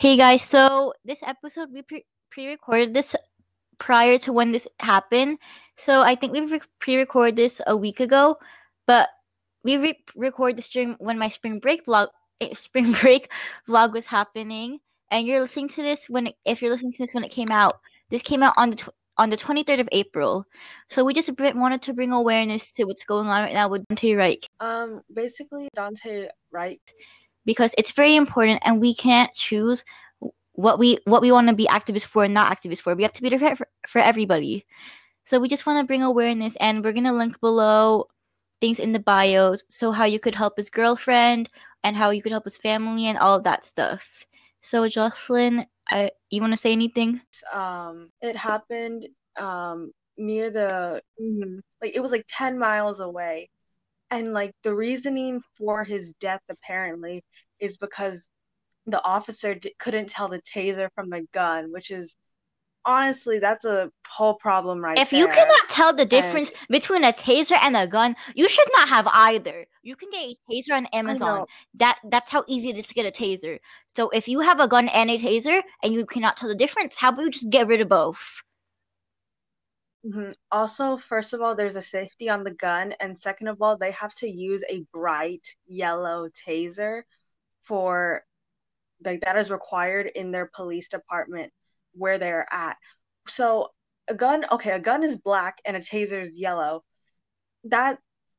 Hey guys, so this episode we pre recorded this prior to when this happened. So I think we pre recorded this a week ago, but we re- recorded this during when my spring break vlog, eh, spring break vlog was happening. And you're listening to this when, if you're listening to this when it came out, this came out on the on the 23rd of April. So we just wanted to bring awareness to what's going on right now with Daunte Wright. Um, basically Daunte Wright because it's very important and we can't choose what we what we want to be activists for and not activists for. We have to be there for, for everybody. So we just want to bring awareness and we're gonna link below things in the bio so how you could help his girlfriend and how you could help his family and all of that stuff. So Jocelyn, I, you want to say anything? Um, it happened um near the mm, like it was like 10 miles away and like the reasoning for his death apparently is because the officer d- couldn't tell the taser from the gun which is honestly that's a whole problem right if there. you cannot tell the difference and, between a taser and a gun you should not have either. You can get a taser on amazon. that that's how easy it is to get a taser. So if you have a gun and a taser and you cannot tell the difference how about you just get rid of both Mm-hmm. Also, first of all, there's a safety on the gun, and second of all, they have to use a bright yellow taser for like that is required in their police department where they're at. So a gun, okay, a gun is black and a taser is yellow. That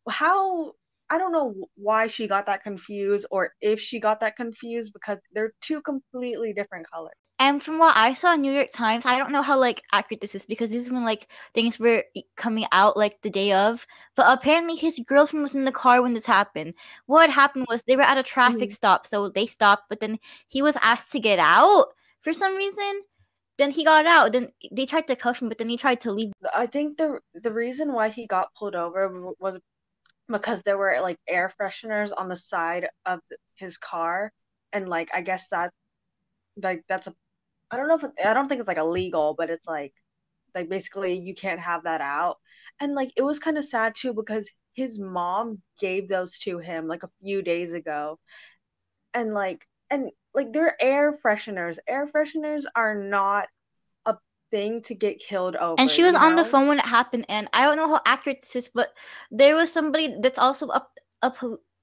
how I don't know why she got that confused or if she got that confused because they're two completely different colors. And from what I saw in New York Times, I don't know how like accurate this is because this is when like things were coming out like the day of. But apparently his girlfriend was in the car when this happened. What happened was they were at a traffic mm. stop, so they stopped, but then he was asked to get out for some reason. Then he got out. Then they tried to cuff him, but then he tried to leave. I think the the reason why he got pulled over was because there were like air fresheners on the side of his car, and like I guess that like that's a I don't know if it, I don't think it's like illegal, but it's like like basically you can't have that out. And like it was kind of sad too because his mom gave those to him like a few days ago. And like and like they're air fresheners. Air fresheners are not a thing to get killed over. And she was on know? the phone when it happened and I don't know how accurate this is, but there was somebody that's also a a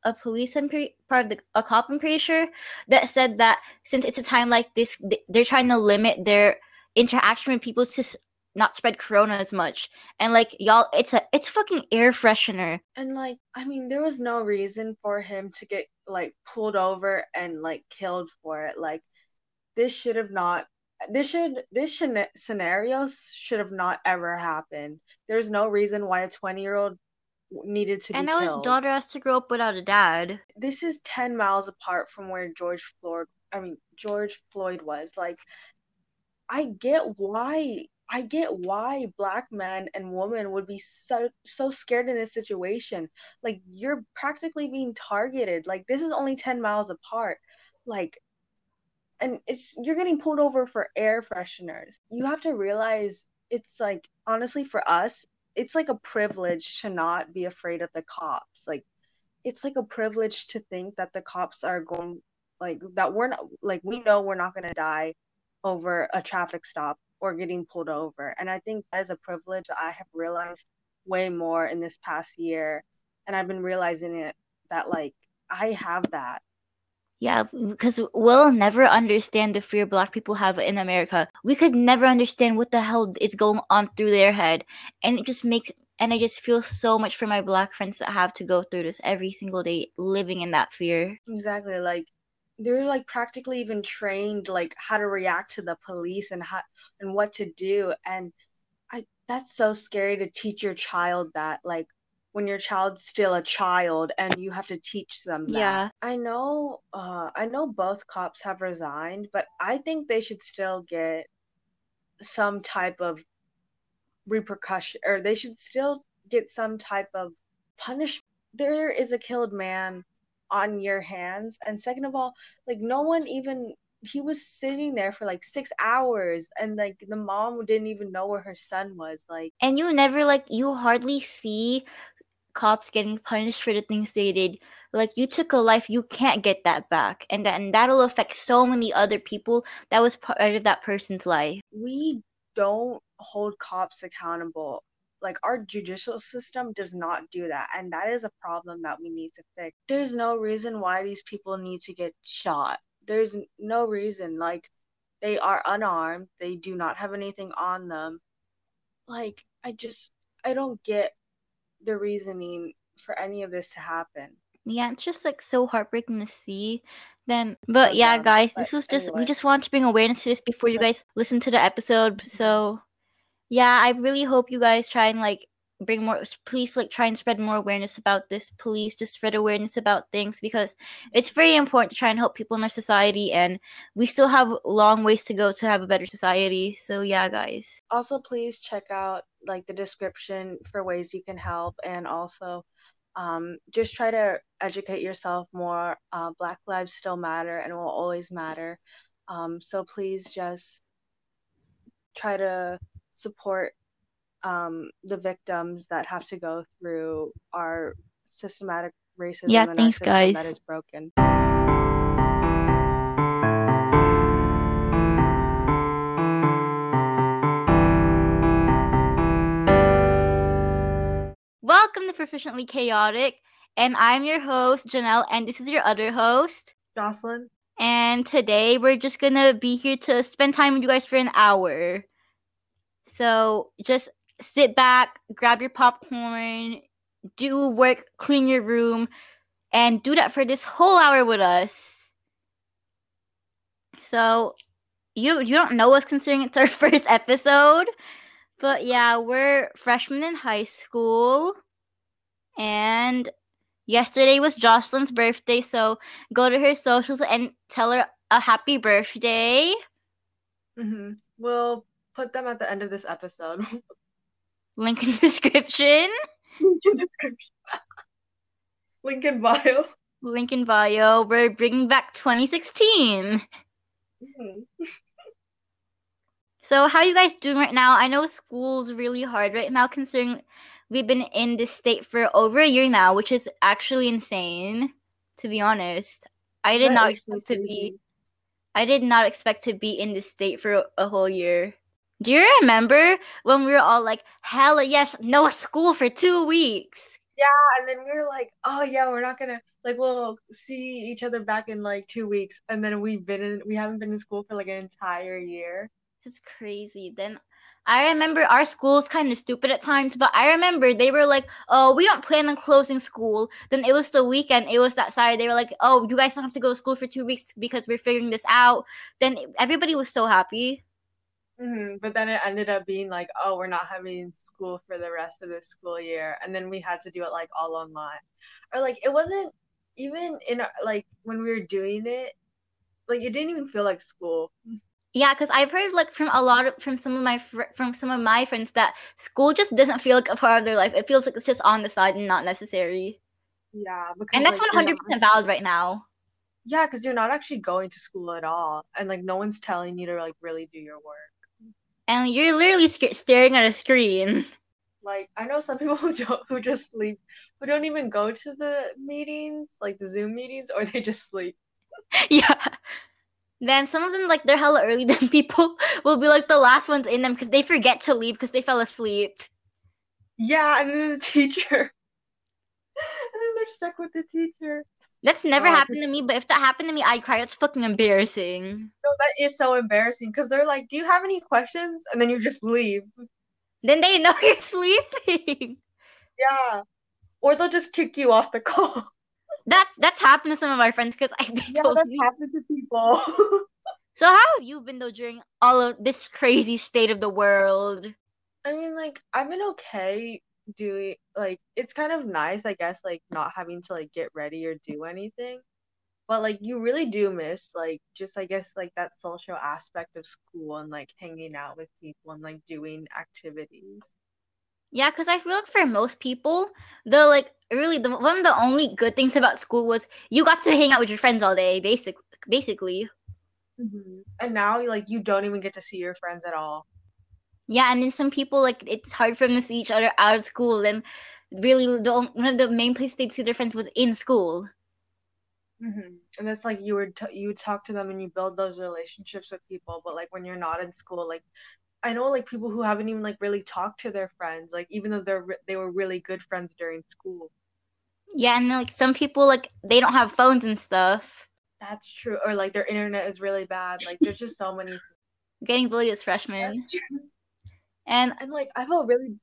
a police I'm pretty, part of the, a cop I'm pretty sure that said that since it's a time like this they're trying to limit their interaction with people to not spread corona as much. And like y'all it's a it's fucking air freshener. And like i mean there was no reason for him to get like pulled over and like killed for it. Like this should have not this should this should, scenarios should have not ever happened. There's no reason why a 20 year old needed to and be now killed. his daughter has to grow up without a dad. This is ten miles apart from where George Floyd. I mean George Floyd was. Like, I get why. I get why black men and women would be so so scared in this situation. Like you're practically being targeted. Like this is only 10 miles apart. Like and it's you're getting pulled over for air fresheners. You have to realize it's like honestly for us, it's like a privilege to not be afraid of the cops. Like it's like a privilege to think that the cops are going like that we're not like we know we're not going to die over a traffic stop or getting pulled over. And I think that is a privilege I have realized way more in this past year and I've been realizing it that like I have that yeah, because we'll never understand the fear black people have in America. We could never understand what the hell is going on through their head. And it just makes and I just feel so much for my black friends that have to go through this every single day living in that fear. Exactly. Like they're like practically even trained like how to react to the police and how and what to do. And I that's so scary to teach your child that like when your child's still a child and you have to teach them that. Yeah. I know uh I know both cops have resigned, but I think they should still get some type of repercussion or they should still get some type of punishment. There is a killed man on your hands and second of all, like no one even he was sitting there for like six hours and like the mom didn't even know where her son was like and you never like you hardly see cops getting punished for the things they did. like you took a life you can't get that back. And that and that'll affect so many other people that was part of that person's life. We don't hold cops accountable. Like our judicial system does not do that and that is a problem that we need to fix. There's no reason why these people need to get shot. There's no reason like they are unarmed they do not have anything on them. Like i just i don't get the reasoning for any of this to happen. Yeah it's just like so heartbreaking to see. Then but yeah guys but this was just anyway. we just want to bring awareness to this before you guys listen to the episode so yeah i really hope you guys try and like bring more please like try and spread more awareness about this. Please just spread awareness about things because it's very important to try and help people in our society and we still have long ways to go to have a better society. So yeah guys. Also please check out like the description for ways you can help and also um, just try to educate yourself more uh, black lives still matter and will always matter um, so please just try to support um, the victims that have to go through our systematic racism yeah, and thanks, our guys. that is broken. Welcome to Proficiently Chaotic, and I'm your host, Janelle, and this is your other host, Jocelyn. And today we're just gonna be here to spend time with you guys for an hour. So just sit back, grab your popcorn, do work, clean your room, and do that for this whole hour with us. So you you don't know us considering it's our first episode. But yeah, we're freshmen in high school. And yesterday was Jocelyn's birthday, so go to her socials and tell her a happy birthday. Mm-hmm. We'll put them at the end of this episode. Link in description. Link in description. Link in bio. Link in bio. We're bringing back 2016. Mm-hmm. So, how you guys doing right now? I know school's really hard right now, considering we've been in this state for over a year now, which is actually insane. To be honest, I did that not expect to be. I did not expect to be in this state for a whole year. Do you remember when we were all like, hella yes, no school for two weeks? Yeah, and then we were like, oh yeah, we're not gonna like we'll see each other back in like two weeks, and then we've been in we haven't been in school for like an entire year. It's crazy. Then I remember our school's kind of stupid at times, but I remember they were like, "Oh, we don't plan on closing school." Then it was the weekend. It was that Saturday. They were like, "Oh, you guys don't have to go to school for two weeks because we're figuring this out." Then everybody was so happy. Mm-hmm. But then it ended up being like, oh, we're not having school for the rest of the school year, and then we had to do it like all online, or like it wasn't even in like when we were doing it, like it didn't even feel like school. Yeah, because I've heard like from a lot of from some of my fr- from some of my friends that school just doesn't feel like a part of their life. It feels like it's just on the side and not necessary. Yeah, because, and that's one hundred percent valid right now. Yeah, because you're not actually going to school at all, and like no one's telling you to like really do your work and you're literally staring at a screen. Like I know some people who don't, who just sleep, who don't even go to the meetings, like the Zoom meetings, or they just sleep. yeah. Then some of them, like they're hella early. Then people will be like the last ones in them because they forget to leave because they fell asleep. Yeah, and then the teacher, and then they're stuck with the teacher. That's never oh, happened to me, but if that happened to me, I cry. It's fucking embarrassing. No, that is so embarrassing because they're like, "Do you have any questions?" and then you just leave. Then they know you're sleeping. Yeah, or they'll just kick you off the call. That's that's happened to some of my friends because I they yeah, told that's me. happened to people. so how have you been though during all of this crazy state of the world? I mean, like I've been okay doing like it's kind of nice i guess like not having to like get ready or do anything but like you really do miss like just i guess like that social aspect of school and like hanging out with people and like doing activities yeah because i feel like for most people the like really the one of the only good things about school was you got to hang out with your friends all day basic basically mm-hmm. and now like you don't even get to see your friends at all yeah, and then some people like it's hard for them to see each other out of school, and really the one of the main places they'd see their friends was in school. Mm-hmm. And it's like you would t- you would talk to them and you build those relationships with people, but like when you're not in school, like I know like people who haven't even like really talked to their friends, like even though they're they were really good friends during school. Yeah, and like some people like they don't have phones and stuff. That's true. Or like their internet is really bad. Like there's just so many. Getting bullied as freshmen. And And like I feel really,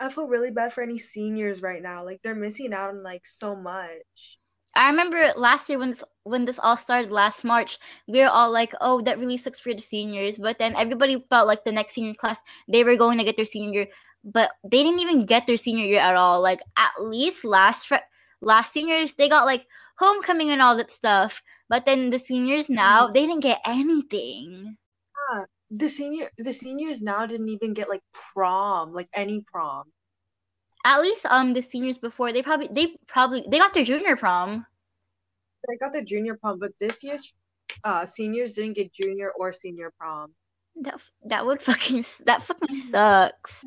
I feel really bad for any seniors right now. Like they're missing out on like so much. I remember last year when this when this all started last March, we were all like, "Oh, that really sucks for the seniors." But then everybody felt like the next senior class they were going to get their senior year, but they didn't even get their senior year at all. Like at least last fre- last seniors they got like homecoming and all that stuff, but then the seniors mm-hmm. now they didn't get anything. The senior, the seniors now didn't even get like prom, like any prom. At least um the seniors before they probably they probably they got their junior prom. They got the junior prom, but this year's uh seniors didn't get junior or senior prom. That that would fucking that fucking sucks.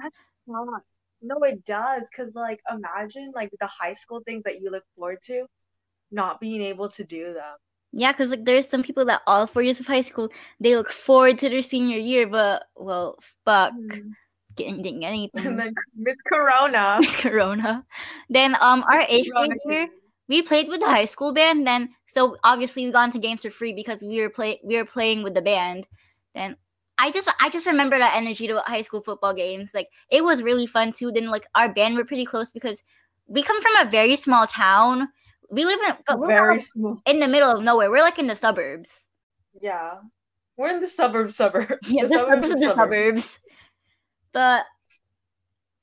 Not. No, it does, cause like imagine like the high school things that you look forward to, not being able to do them. Yeah, because like there's some people that all four years of high school they look forward to their senior year, but well, fuck, getting anything. then Miss Corona. Miss Corona. Then um our eighth Corona grade year, we played with the high school band. Then so obviously we got into games for free because we were play we were playing with the band. Then I just I just remember that energy to high school football games. Like it was really fun too. Then like our band were pretty close because we come from a very small town. We live in but Very small. in the middle of nowhere. We're like in the suburbs. Yeah. We're in the suburb suburb. Yeah, the, suburbs of the suburbs. But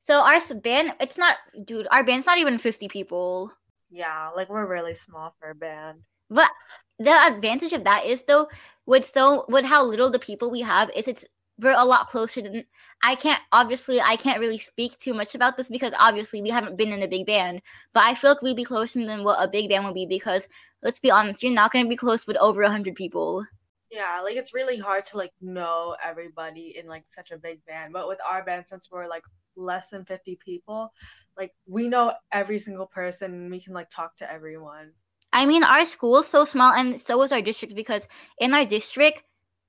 so our band, it's not, dude. Our band's not even fifty people. Yeah, like we're really small for a band. But the advantage of that is though, with so with how little the people we have, is it's we're a lot closer than. I can't obviously I can't really speak too much about this because obviously we haven't been in a big band. But I feel like we'd be closer than what a big band would be because let's be honest, you're not going to be close with over a hundred people. Yeah, like it's really hard to like know everybody in like such a big band. But with our band, since we're like less than 50 people, like we know every single person and we can like talk to everyone. I mean, our school's so small, and so is our district because in our district,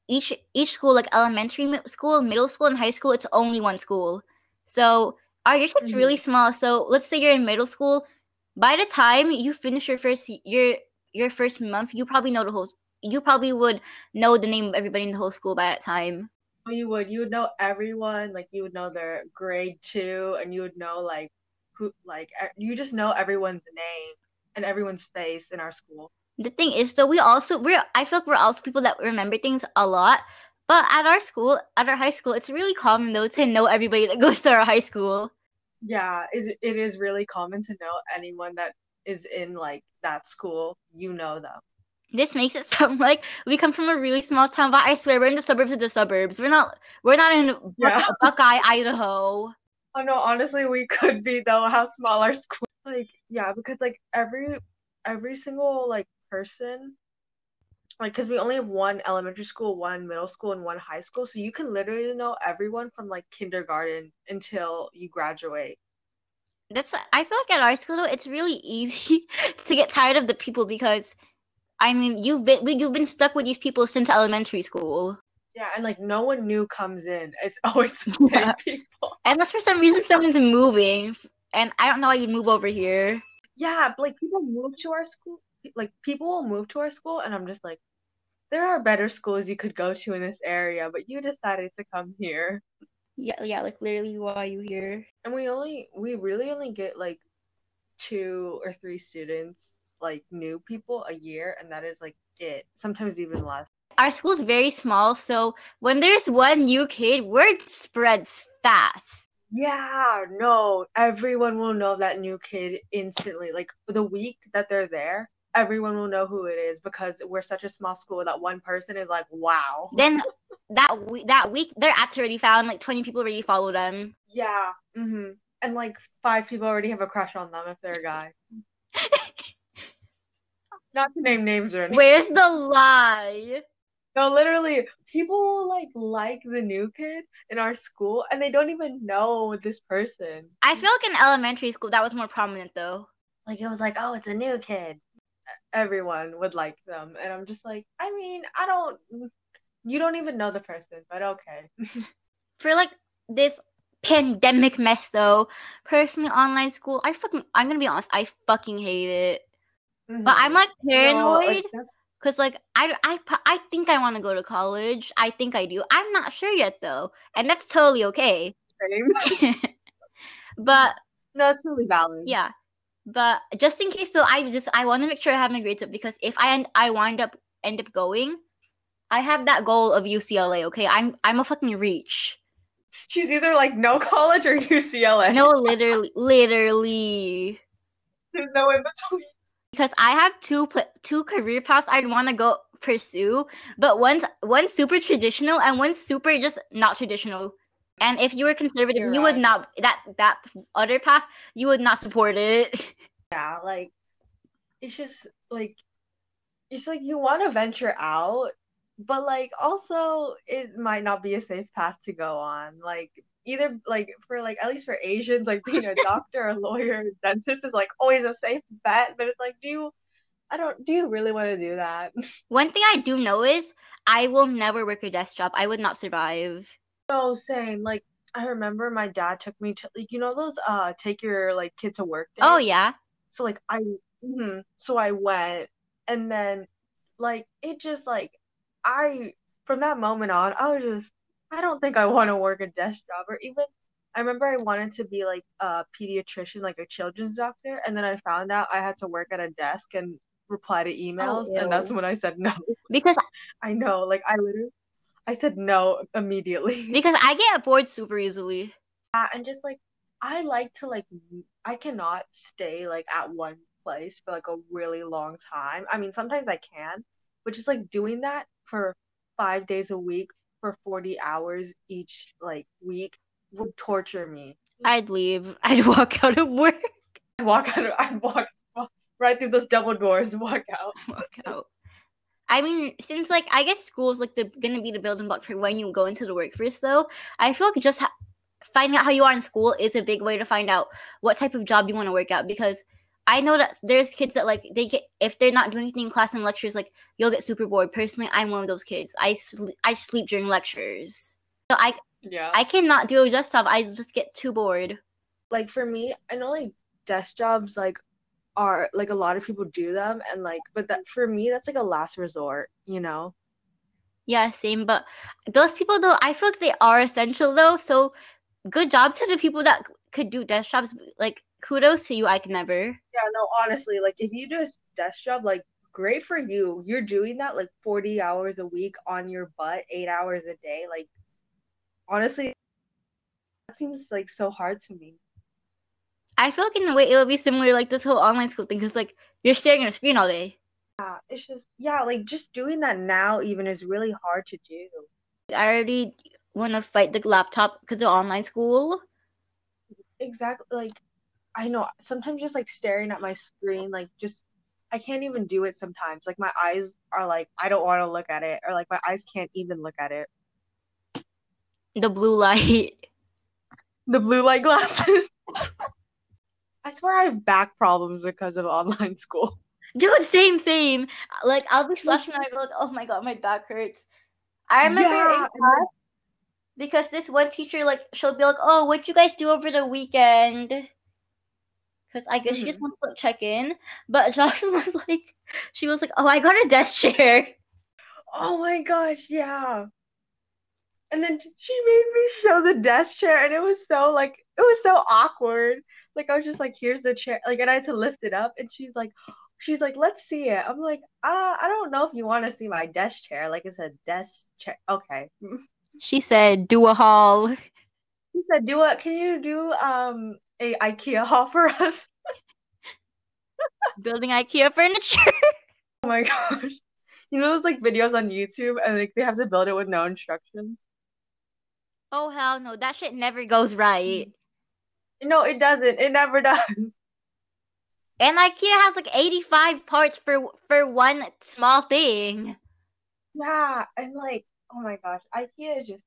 each each school, like elementary school, middle school, and high school, it's only one school. So our district's really mm-hmm. small. So let's say you're in middle school. By the time you finish your first your your first month, you probably know the whole. You probably would know the name of everybody in the whole school by that time. Oh, you would you would know everyone, like you would know their grade two, and you would know like who like you just know everyone's name and everyone's face in our school. The thing is, though, we also we're I feel like we're also people that remember things a lot. But at our school, at our high school, it's really common though to know everybody that goes to our high school. Yeah, is it is really common to know anyone that is in like that school. You know them. This makes it sound like we come from a really small town, but I swear we're in the suburbs of the suburbs. We're not. We're not in Yeah. Buckeye, Idaho. Oh no, honestly, we could be though. How small our school? Like, yeah, because like every every single like person, like, because we only have one elementary school, one middle school, and one high school, so you can literally know everyone from like kindergarten until you graduate. That's. I feel like at our school, though, it's really easy to get tired of the people because, I mean, you've been you've been stuck with these people since elementary school. Yeah, and like no one new comes in. It's always the same Yeah. people. Unless for some reason someone's moving, and I don't know why you'd move over here. Yeah, but, like people move to our school. Like people will move to our school, and I'm just like, there are better schools you could go to in this area, but you decided to come here. Yeah, yeah, like literally, why are you here? And we only, we really only get like two or three students, like new people a year, and that is like it. Sometimes even less. Our school's very small, so when there's one new kid, word spreads fast. Yeah, no, everyone will know that new kid instantly. Like the week that they're there, everyone will know who it is because we're such a small school that one person is like, wow. Then that week, that week, their ads already found like 20 people already follow them. Yeah. Mm-hmm. And like five people already have a crush on them if they're a guy. Not to name names or anything. Where's the lie? No, literally, people like like the new kid in our school, and they don't even know this person. I feel like in elementary school that was more prominent though. Like it was like, oh, it's a new kid, everyone would like them. And I'm just like, I mean, I don't you don't even know the person, but okay. For like this pandemic mess though, personally online school, I fucking I'm gonna be honest, I fucking hate it. Mm-hmm. But I'm like paranoid. No, like, like I, I I think I want to go to college. I think I do. I'm not sure yet though, and that's totally okay. but that's really valid. Yeah, but just in case though, I just I want to make sure I have my grades up because if I end I wind up end up going, I have that goal of UCLA. Okay, I'm I'm a fucking reach. She's either like no college or UCLA. No, literally, literally. There's no in between because I have two two career paths I'd want to go pursue, but one's one's super traditional and one's super just not traditional. And if you were conservative, You're you right. would not that that other path you would not support it. Yeah, like it's just like it's like you want to venture out, but like also it might not be a safe path to go on. Like either like for like at least for Asians, like being a doctor, a lawyer, a dentist is like always a safe bet. But it's like, do you I don't do you really want to do that? One thing I do know is I will never work a desk job. I would not survive. Oh, same. Like I remember my dad took me to like you know those uh take your like kid to work days? Oh yeah. So like I mm-hmm, so I went and then like it just like I from that moment on I was just I don't think I want to work a desk job or even I remember I wanted to be like a pediatrician, like a children's doctor, and then I found out I had to work at a desk and reply to emails, oh, and that's when I said no. Because I know, like I literally, I said no immediately. Because I get bored super easily. Yeah, and just like I like to like I cannot stay like at one place for like a really long time. I mean, sometimes I can, but just like doing that for five days a week for 40 hours each like week would torture me. I'd leave. I'd walk out of work. I'd walk out of, I'd walk, walk right through those double doors, walk out. Walk out. I mean, since like I guess school's like the gonna be the building block for when you go into the workforce, though. I feel like just ha- finding out how you are in school is a big way to find out what type of job you want to work at because I know that there's kids that like they get if they're not doing anything in class and lectures, like you'll get super bored. Personally, I'm one of those kids. I sleep, I sleep during lectures, so I yeah I cannot do a desk job. I just get too bored. Like for me, I know like desk jobs like are like a lot of people do them and like but that for me that's like a last resort, you know. Yeah, same. But those people though, I feel like they are essential though. So good jobs to the people that could do desk jobs. Like kudos to you. I can never. Yeah, no, honestly, like if you do a desk job, like great for you. You're doing that like 40 hours a week on your butt, eight hours a day. Like, honestly, that seems like so hard to me. I feel like in a way it would be similar like this whole online school thing because like you're staring at a screen all day. Yeah, it's just yeah, like just doing that now even is really hard to do. I already want to fight the laptop because of online school. Exactly, like I know sometimes just like staring at my screen, like just I can't even do it sometimes. Like my eyes are like I don't want to look at it, or like my eyes can't even look at it. The blue light. The blue light glasses. I swear I have back problems because of online school. Dude, same, same. Like I'll be flashing and I go like, oh my god, my back hurts. I remember yeah. class, because this one teacher like she'll be like, oh, what you guys do over the weekend? Because I guess mm-hmm. she just mm-hmm. wants to like, check in. But Jocelyn was like, she was like, "Oh, I got a desk chair." Oh my gosh, yeah. And then she made me show the desk chair, and it was so like it was so awkward. Like I was just like, "Here's the chair," like, and I had to lift it up, and she's like, she's like, "Let's see it." I'm like, "Uh, I don't know if you want to see my desk chair. Like it's a desk chair. Okay." She said, "Do a haul." She said, "Do a. Can you do um a IKEA haul for us. Building IKEA furniture. oh my gosh. You know those like videos on YouTube and like they have to build it with no instructions? Oh hell no, that shit never goes right. No, it doesn't. It never does. And IKEA has like 85 parts for for one small thing. Yeah, and like, oh my gosh, IKEA is just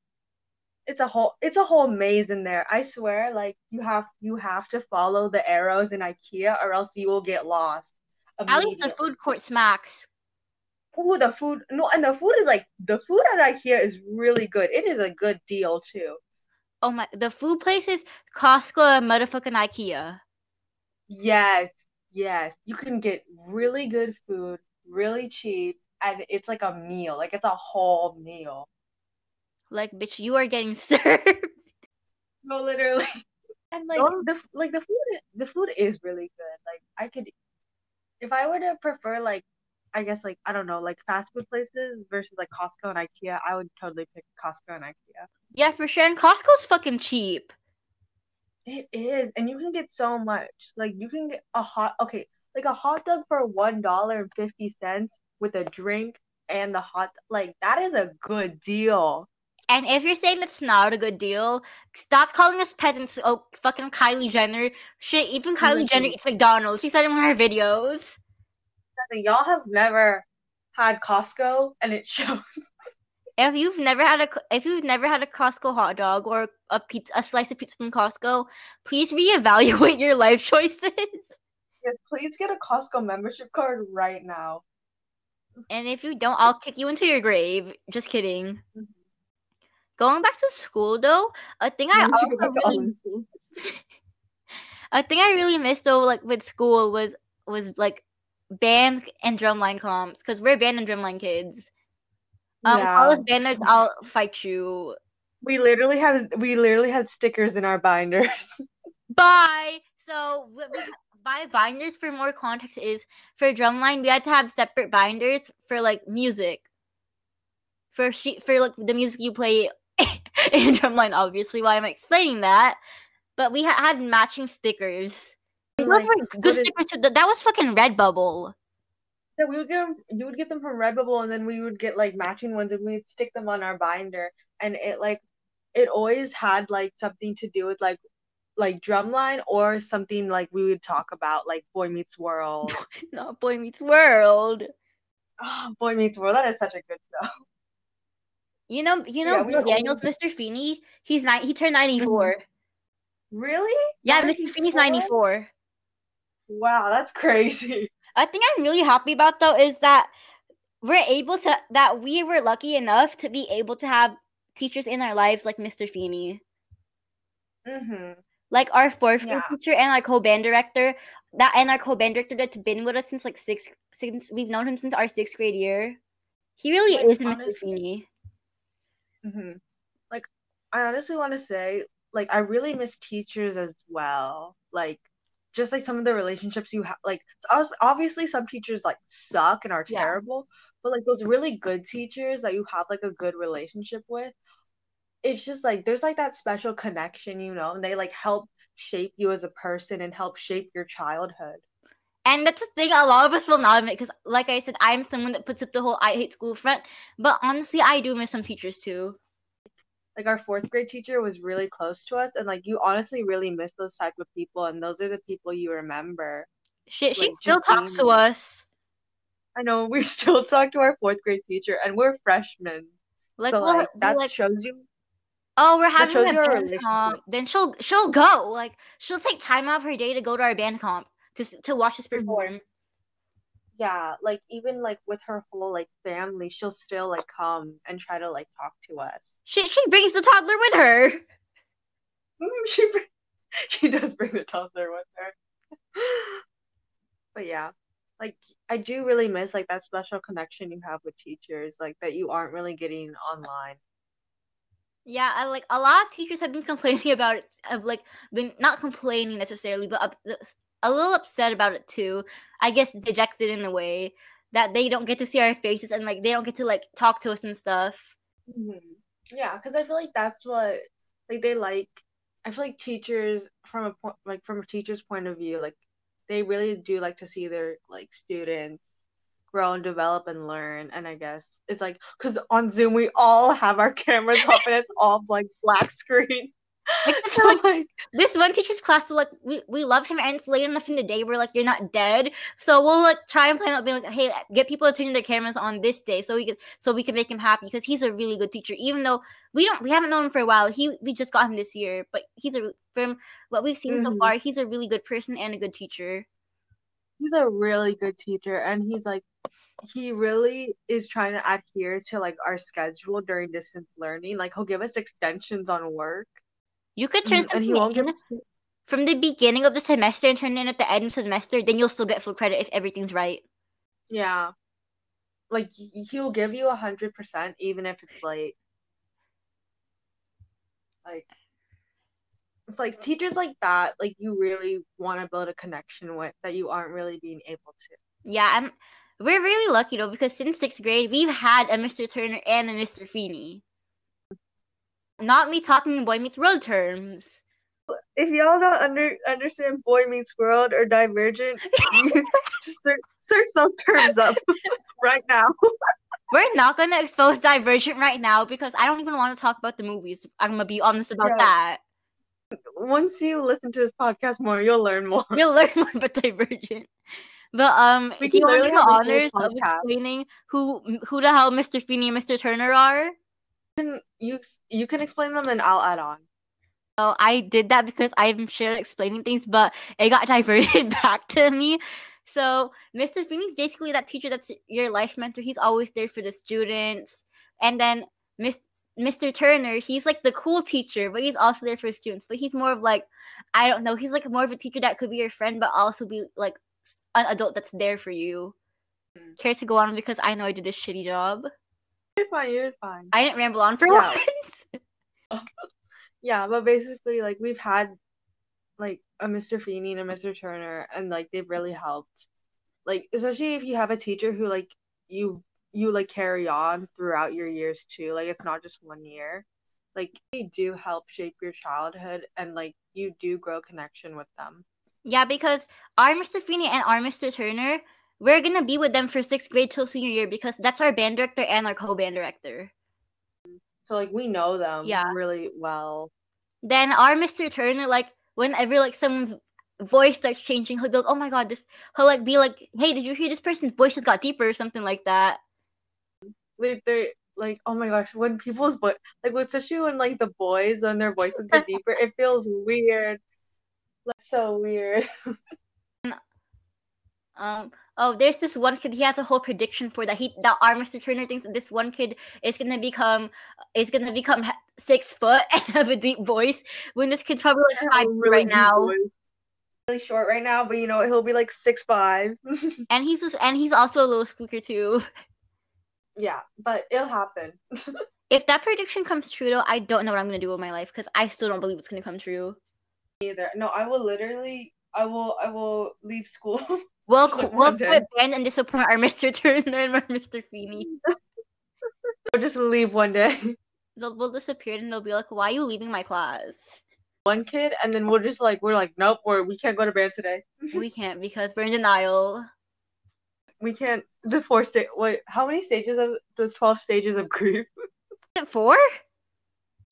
it's a whole it's a whole maze in there. I swear, like you have you have to follow the arrows in IKEA or else you will get lost At least the food court smacks. Ooh, the food. No, and the food is like the food at IKEA is really good. It is a good deal too. Oh my, the food places, Costco and motherfucking IKEA. Yes, yes. You can get really good food, really cheap, and it's like a meal. Like it's a whole meal. Like, bitch, you are getting served. No, literally. And like Don't- the like the food the food is really good. Like I could if I were to prefer like I guess like I don't know, like fast food places versus like Costco and IKEA, I would totally pick Costco and IKEA. Yeah, for sure. And Costco's fucking cheap. It is, and you can get so much. Like you can get a hot okay, like a hot dog for one dollar and fifty cents with a drink and the hot like that is a good deal. And if you're saying that's not a good deal, stop calling us peasants. Oh, fucking Kylie Jenner. Shit, even Kylie Jenner eats McDonald's. She said in one of her videos. Y'all have never had Costco and it shows. If you've never had a if you've never had a Costco hot dog or a pizza a slice of pizza from Costco, please reevaluate your life choices. Yes, please get a Costco membership card right now. And if you don't, I'll kick you into your grave. Just kidding. Mhm. Going back to school though, a thing I Once you go also really, a thing I really missed though, like with school was was like band and drumline comps because we're band and drumline kids. Um, call us Yeah. banders, I'll fight you. We literally had we literally had stickers in our binders. Bye. So by binders for more context is for drumline we had to have separate binders for like music. For sheet for like the music you play in drumline, obviously. Why I'm explaining that? But we ha- had matching stickers. Like, good stickers too. That was fucking Redbubble. Yeah, we would get them, you would get them from Redbubble, and then we would get like matching ones, and we'd stick them on our binder. And it like, it always had like something to do with like, like drumline or something like we would talk about like Boy Meets World. Not Boy Meets World. Oh, Boy Meets World, that is such a good show. You know, you know, Yeah, we Bill would Daniels, Mr. Feeney. He's nine. He turned ninety four. Really? Yeah, Mr. Feeney's 94? Wow, that's crazy. I think I'm really happy about though is that we're able to that we were lucky enough to be able to have teachers in our lives like Mr. Feeney. Mm-hmm. Like our fourth grade Yeah. teacher and our co-band director. That and our co-band director that's been with us since like sixth since we've known him since our sixth grade year. He really Like, is Mr. Feeney. Mm-hmm. Like, I honestly want to say, like, I really miss teachers as well. Like, just like some of the relationships you have, like, obviously some teachers like suck and are Yeah. terrible, but like those really good teachers that you have like a good relationship with, it's just like there's like that special connection, you know, and they like help shape you as a person and help shape your childhood. And that's the thing a lot of us will not admit because, like I said, I'm someone that puts up the whole I hate school front. But honestly, I do miss some teachers too. like our fourth grade teacher was really close to us and like you honestly really miss those type of people and those are the people you remember she Like, still just talks to us. i know we still talk to our fourth grade teacher and we're freshmen Like, so we'll, like that like shows you oh, we're having a band comp. Then she'll she'll go. Like, she'll take time out of her day to go to our band comp to to watch us Mhm. perform. yeah like even like with her whole like family she'll still like come and try to like talk to us She she brings the toddler with her. Mm, she she does bring the toddler with her but yeah like i do really miss like that special connection you have with teachers like that you aren't really getting online Yeah, I like a lot of teachers have been complaining about it. Have like been not complaining necessarily, but up, a little upset about it too. I guess dejected in a way that they don't get to see our faces and like they don't get to like talk to us and stuff. Mhm. Yeah, because I feel like that's what like they like. I feel like teachers from a point like from a teacher's point of view, like they really do like to see their like students grow and develop and learn. And I guess it's like because on Zoom we all have our cameras up and it's all like black screen. Like, So like this one teacher's class will like we, we love him and it's late enough in the day we're like you're not dead so we'll like try and plan out being like hey get people to turn their cameras on this day so we can so we can make him happy because he's a really good teacher even though we don't we haven't known him for a while he we just got him this year but he's a from what we've seen so Mhm. far he's a really good person and a good teacher he's a really good teacher and he's like he really is trying to adhere to like our schedule during distance learning. Like he'll give us extensions on work. You could turn Mm, and he won't give us from the beginning of the semester and turn it in at the end of the semester, then you'll still get full credit if everything's right. yeah. Like he'll give you a hundred percent even if it's late. Like it's like teachers like that, like you really want to build a connection with that you aren't really being able to. Yeah, I'm we're really lucky though because since sixth grade we've had a Mr. Turner and a Mr. Feeney. Not me talking in Boy Meets World terms. If y'all don't under understand Boy Meets World or Divergent, just search, search those terms up right now. We're not gonna expose Divergent right now because I don't even want to talk about the movies. I'm gonna be honest about Yeah. that. Once you listen to this podcast more, you'll learn more. We'll learn more about Divergent. But um, We do you can want to do the have a whole honors of explaining who who the hell Mr. Feeney and Mr. Turner are? You you can explain them and I'll add on. So I did that because I'm sure explaining things, but it got diverted back to me. So Mr. Feeney's basically that teacher that's your life mentor. He's always there for the students. And then Miss Mr. Turner, he's like the cool teacher, but he's also there for students. But he's more of like, I don't know, he's like more of a teacher that could be your friend, but also be like an adult that's there for you. Mm. Care to go on because I know I did a shitty job. You're fine, you're fine. I didn't ramble on for Yeah. once. Yeah, but basically like we've had like a Mr. Feeney and a Mr. Turner and like they've really helped. Like especially if you have a teacher who like you you like carry on throughout your years too. Like it's not just one year. Like they do help shape your childhood and like you do grow connection with them. Yeah, because our Mr. Feeney and our Mr. Turner, we're gonna be with them for sixth grade till senior year because that's our band director and our co-band director. So like we know them Yeah. really well. Then our Mr. Turner, like whenever like someone's voice starts changing, he'll be like, "Oh my god, this." He'll like be like, "Hey, did you hear this person's voice just got deeper?" or something like that. Like they're like oh my gosh when people's voice like especially when like the boys when their voices get deeper it feels weird like so weird Um. Oh, there's this one kid. He has a whole prediction for that. He that Mr. Turner thinks that this one kid is gonna become is gonna become six foot and have a deep voice when this kid's probably like five feet right now. voice. really short right now but you know he'll be like six five And he's just, and he's also a little squeaker too. yeah but it'll happen If that prediction comes true though, I don't know what I'm gonna do with my life because I still don't believe it's gonna come true. either no I will literally I will I will leave school We'll Like we'll quit band and disappoint our Mr. Turner and our Mr. Feeney. I'll just leave one day They'll we'll disappear and they'll be like, "Why are you leaving my class?" one kid and then we'll just like we're like nope we're we can't go to band today we can't because we're in denial. we can't the four stage. wait how many stages of those 12 stages of grief Is it four?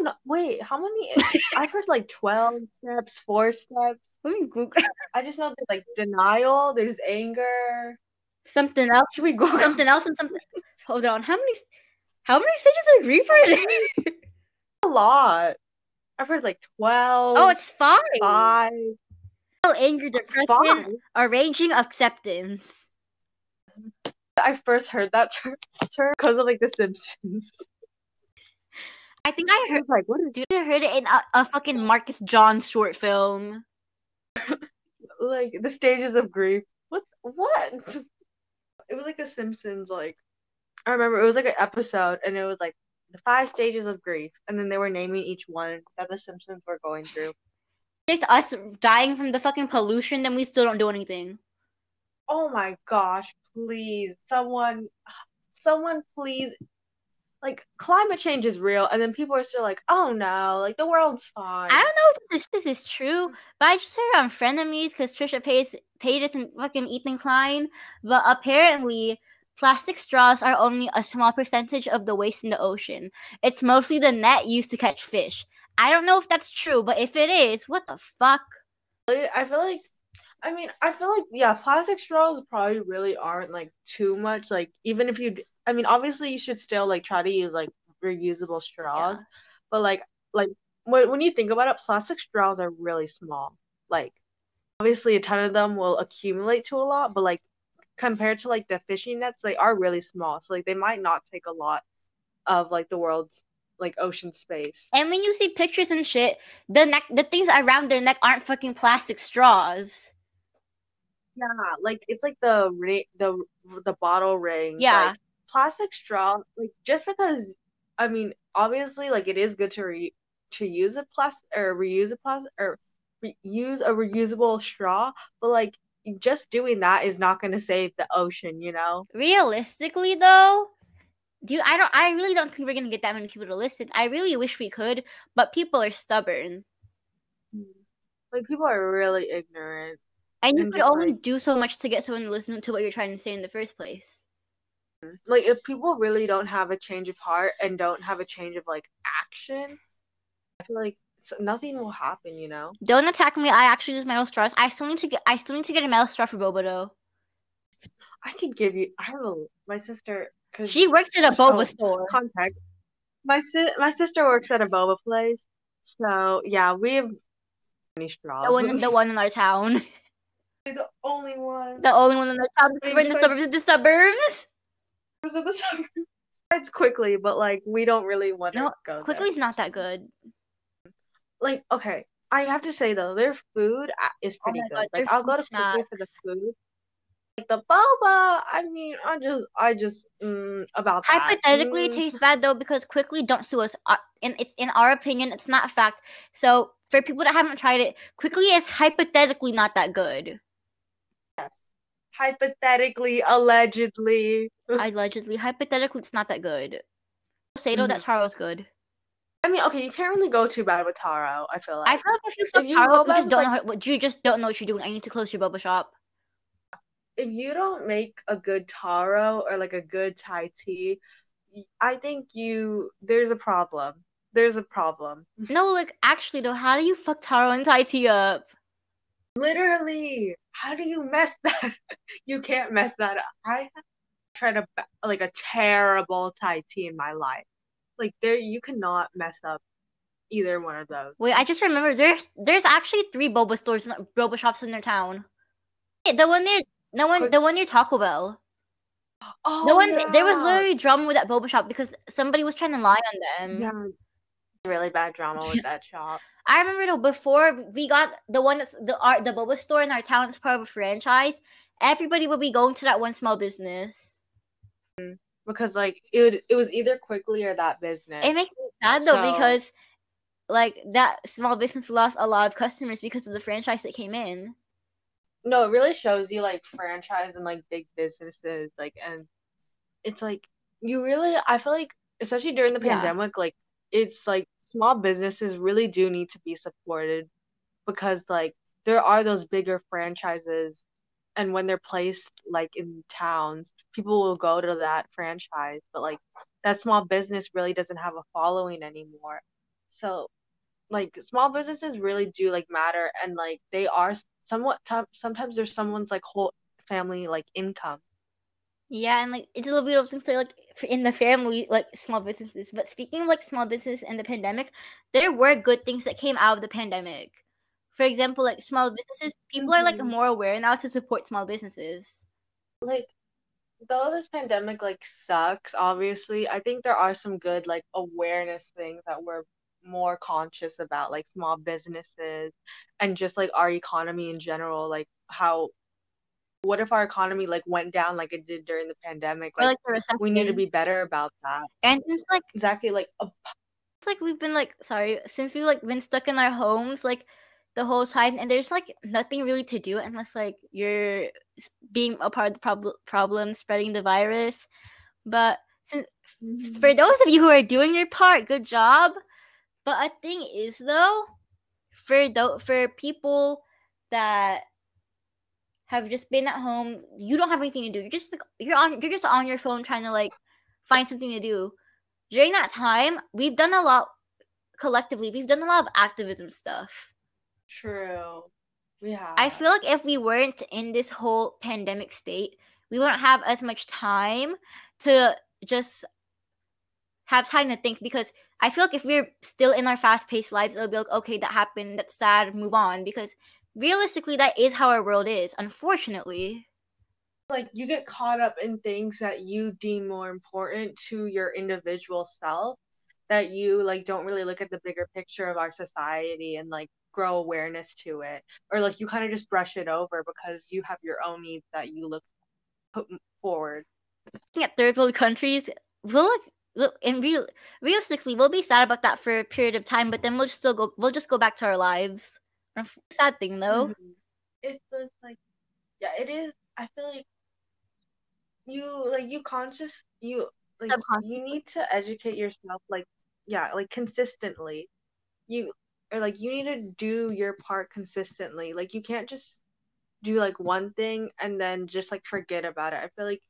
No, wait, how many? I've heard like 12 steps, four steps. Let me Google I just know there's like denial, there's anger. something else. Should we go? Something else and something. Hold on. How many? How many stages of there? A lot. I've heard like 12, oh, it's five. five, Oh, anger, depression, five. arranging, acceptance. I first heard that term because of like The Simpsons. I think I heard. like, what is Dude, I heard it in a, a fucking Marcus John short film. like the stages of grief? What? What? It was like a Simpsons. Like I remember it was like an episode, and it was like the five stages of grief, and then they were naming each one that The Simpsons were going through. Predict us dying from the fucking pollution, then we still don't do anything. Oh my gosh, please, someone, someone, please. Like, climate change is real, and then people are still like, oh no, like the world's fine. I don't know if this, this is true, but I just heard on Frenemies because Trisha Paytas, Paytas and fucking Ethan Klein. But apparently, plastic straws are only a small percentage of the waste in the ocean. It's mostly the net used to catch fish. I don't know if that's true, but if it is, what the fuck? I feel like, I mean, I feel like, yeah, plastic straws probably really aren't like too much. Like, even if you, I mean, obviously you should still like try to use like reusable straws, Yeah. but like, like when when you think about it, plastic straws are really small. Like, obviously a ton of them will accumulate to a lot, but like compared to like the fishing nets, they are really small. So like they might not take a lot of like the world's like ocean space. And when you see pictures and shit, the neck, the things around their neck aren't fucking plastic straws. Yeah, like it's like the ring, the the bottle ring. Yeah. Like, plastic straw, like just because, I mean, obviously, like it is good to re to use a plastic or reuse a plastic or re- use a reusable straw, but like just doing that is not going to save the ocean, you know? Realistically, though, do you, I don't. I really don't think we're gonna get that many people to listen. I really wish we could, but people are stubborn. Hmm. Like people are really ignorant. And you And could only like- do so much to get someone to listen to what you're trying to say in the first place. Like if people really don't have a change of heart and don't have a change of like action, I feel like nothing will happen, you know? Don't attack me. I actually use metal straws. I still need to get. I still need to get a metal straw for Boba though. I could give you. I have a my sister because She works at a boba Oh, store. contact. My si- my sister works at a boba place, so yeah, we have many straws. The one, the one in our town. the only one. The only one in our town we're in the suburbs. The suburbs. Of the summer. It's quickly, but like we don't really want to No, go there. Quickly's not that good. Like okay, I have to say though, their food uh, is Oh pretty my good. God, like I'll go to food quickly for the food. Like the boba, I mean, I just, I just, mm, about that. Hypothetically, it Mm, tastes bad though because quickly don't sue us. Uh, in it's in our opinion, it's not a fact. So for people that haven't tried it, quickly is hypothetically not that good. Hypothetically, allegedly. Allegedly, hypothetically, it's not that good. Sato, that mm-hmm. taro's good. I mean, okay, you can't really go too bad with taro. I feel like. I feel like if you fuck you taro you just don't like- know. How, you just don't know what you're doing. I need to close your boba shop. if you don't make a good taro or like a good Thai tea, I think you there's a problem. There's a problem. No, like actually though, how do you fuck taro and Thai tea up? Literally, how do you mess that? You can't mess that up. I have tried a like a terrible Thai tea in my life. Like there, you cannot mess up either one of those. Wait, I just remember there's there's actually three boba stores, boba shops in their town. The one near, the one, Quick- the one near Taco Bell. Oh The one there was literally drama with that boba shop because somebody was trying to lie on them. yeah, really bad drama with that shop. I remember though before we got the one that's the art the boba store in our town that's part of a franchise. Everybody would be going to that one small business. because like it would, it was either quickly or that business. It makes me sad though So- because like that small business lost a lot of customers because of the franchise that came in. no, it really shows you like franchise and like big businesses, like and it's like you really I feel like especially during the Yeah. pandemic, like it's like small businesses really do need to be supported because like there are those bigger franchises and when they're placed like in towns, people will go to that franchise, but like that small business really doesn't have a following anymore. So like small businesses really do like matter and like they are somewhat t- sometimes there's someone's like whole family like income. Yeah, and like it's a little bit of things like in the family, like small businesses. But speaking of like small business and the pandemic, there were good things that came out of the pandemic. For example, like small businesses, people are like Mhm. more aware now to support small businesses. Like though this pandemic like sucks, obviously, I think there are some good like awareness things that we're more conscious about like small businesses and just like our economy in general, like how what if our economy like went down like it did during the pandemic? Or Like like the we need to be better about that. and it's like Exactly like a it's like we've been like sorry since we've like been stuck in our homes like the whole time, and there's like nothing really to do unless like you're being a part of the prob- problem, spreading the virus. But since for mm. those of you who are doing your part, good job. But a thing is though, for tho- for people that have just been at home, you don't have anything to do. You're just like, you're on you're just on your phone trying to like find something to do. During that time, we've done a lot collectively. We've done a lot of activism stuff. true. We have. I feel like if we weren't in this whole pandemic state, we wouldn't have as much time to just have time to think because I feel like if we're still in our fast paced lives, it'll be like, okay, that happened, that's sad, move on. Because realistically that is how our world is, unfortunately. Like you get caught up in things that you deem more important to your individual self that you like don't really look at the bigger picture of our society and like grow awareness to it. Or like you kind of just brush it over because you have your own needs that you look put forward. Looking at third world countries we'll look, look and real realistically we'll be sad about that for a period of time but then we'll just still go we'll just go back to our lives sad thing though mm-hmm. it's just like yeah it is i feel like you like you conscious you like you need to educate yourself like yeah like consistently. You or like you need to do your part consistently. Like you can't just do like one thing and then just like forget about it. I feel like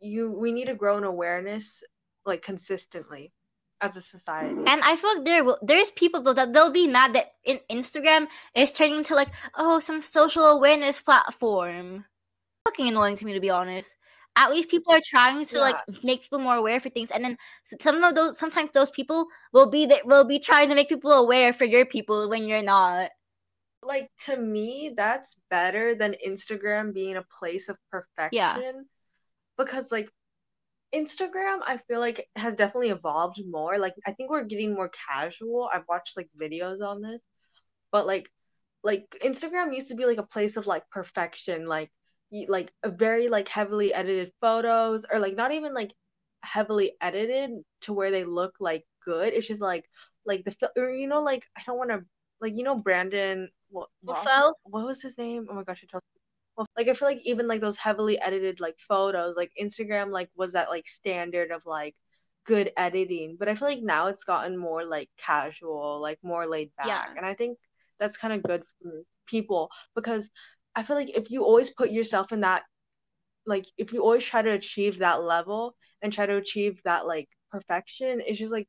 you we need to grow an awareness like consistently as a society. And I feel like there will there's people though that they'll be mad that in Instagram is turning to like oh some social awareness platform. Fucking annoying to me to be honest at least people are trying to yeah. like make people more aware for things and then some of those sometimes those people will be that will be trying to make people aware for your people when you're not like to me that's better than instagram being a place of perfection yeah. because like instagram i feel like has definitely evolved more like i think we're getting more casual i've watched like videos on this but like like instagram used to be like a place of like perfection like like a very like heavily edited photos or like not even like heavily edited to where they look like good. It's just like like the or you know like I don't want to like you know Brandon what what, what was his name? Oh my gosh, I told well, like I feel like even like those heavily edited like photos, like Instagram like was that like standard of like good editing. But I feel like now it's gotten more like casual, like more laid back. Yeah. And I think that's kind of good for people because I feel like if you always put yourself in that like if you always try to achieve that level and try to achieve that like perfection, it's just like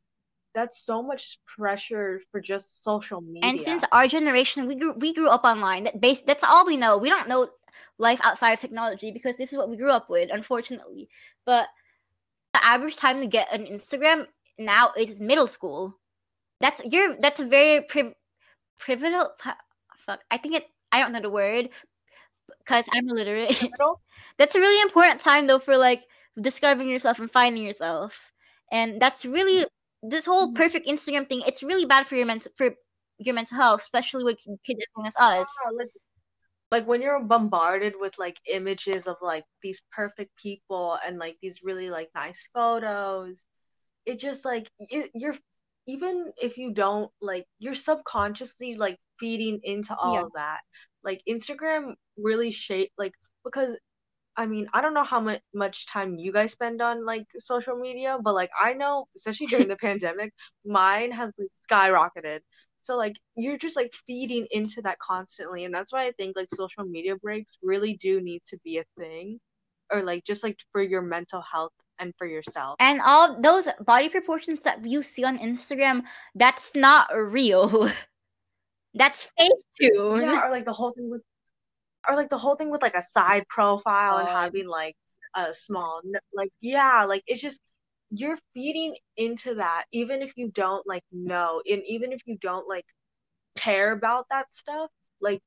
that's so much pressure for just social media. And since our generation, we grew we grew up online. That base that's all we know. We don't know life outside of technology because this is what we grew up with, unfortunately. But the average time to get an Instagram now is middle school. That's you're that's a very pri- pivotal. Fuck, I think it's I don't know the word, because I'm illiterate. that's a really important time though for like discovering yourself and finding yourself. And that's really this whole mm-hmm. perfect Instagram thing. It's really bad for your mental for your mental health, especially with kids as young as us. Yeah, like, when you're bombarded with like images of like these perfect people and like these really like nice photos, it just like it, you're even if you don't like you're subconsciously like feeding into all yeah. of that like Instagram really shape like because I mean, I don't know how much much time you guys spend on like social media, but like I know, especially during the pandemic, mine has like skyrocketed. So like you're just like feeding into that constantly, and that's why I think like social media breaks really do need to be a thing, or like just like for your mental health and for yourself. And all those body proportions that you see on Instagram, that's not real. That's Facetune. Yeah, or like the whole thing with, or like the whole thing with like a side profile and oh. having like a small, like yeah, like it's just you're feeding into that even if you don't like know, and even if you don't like care about that stuff, like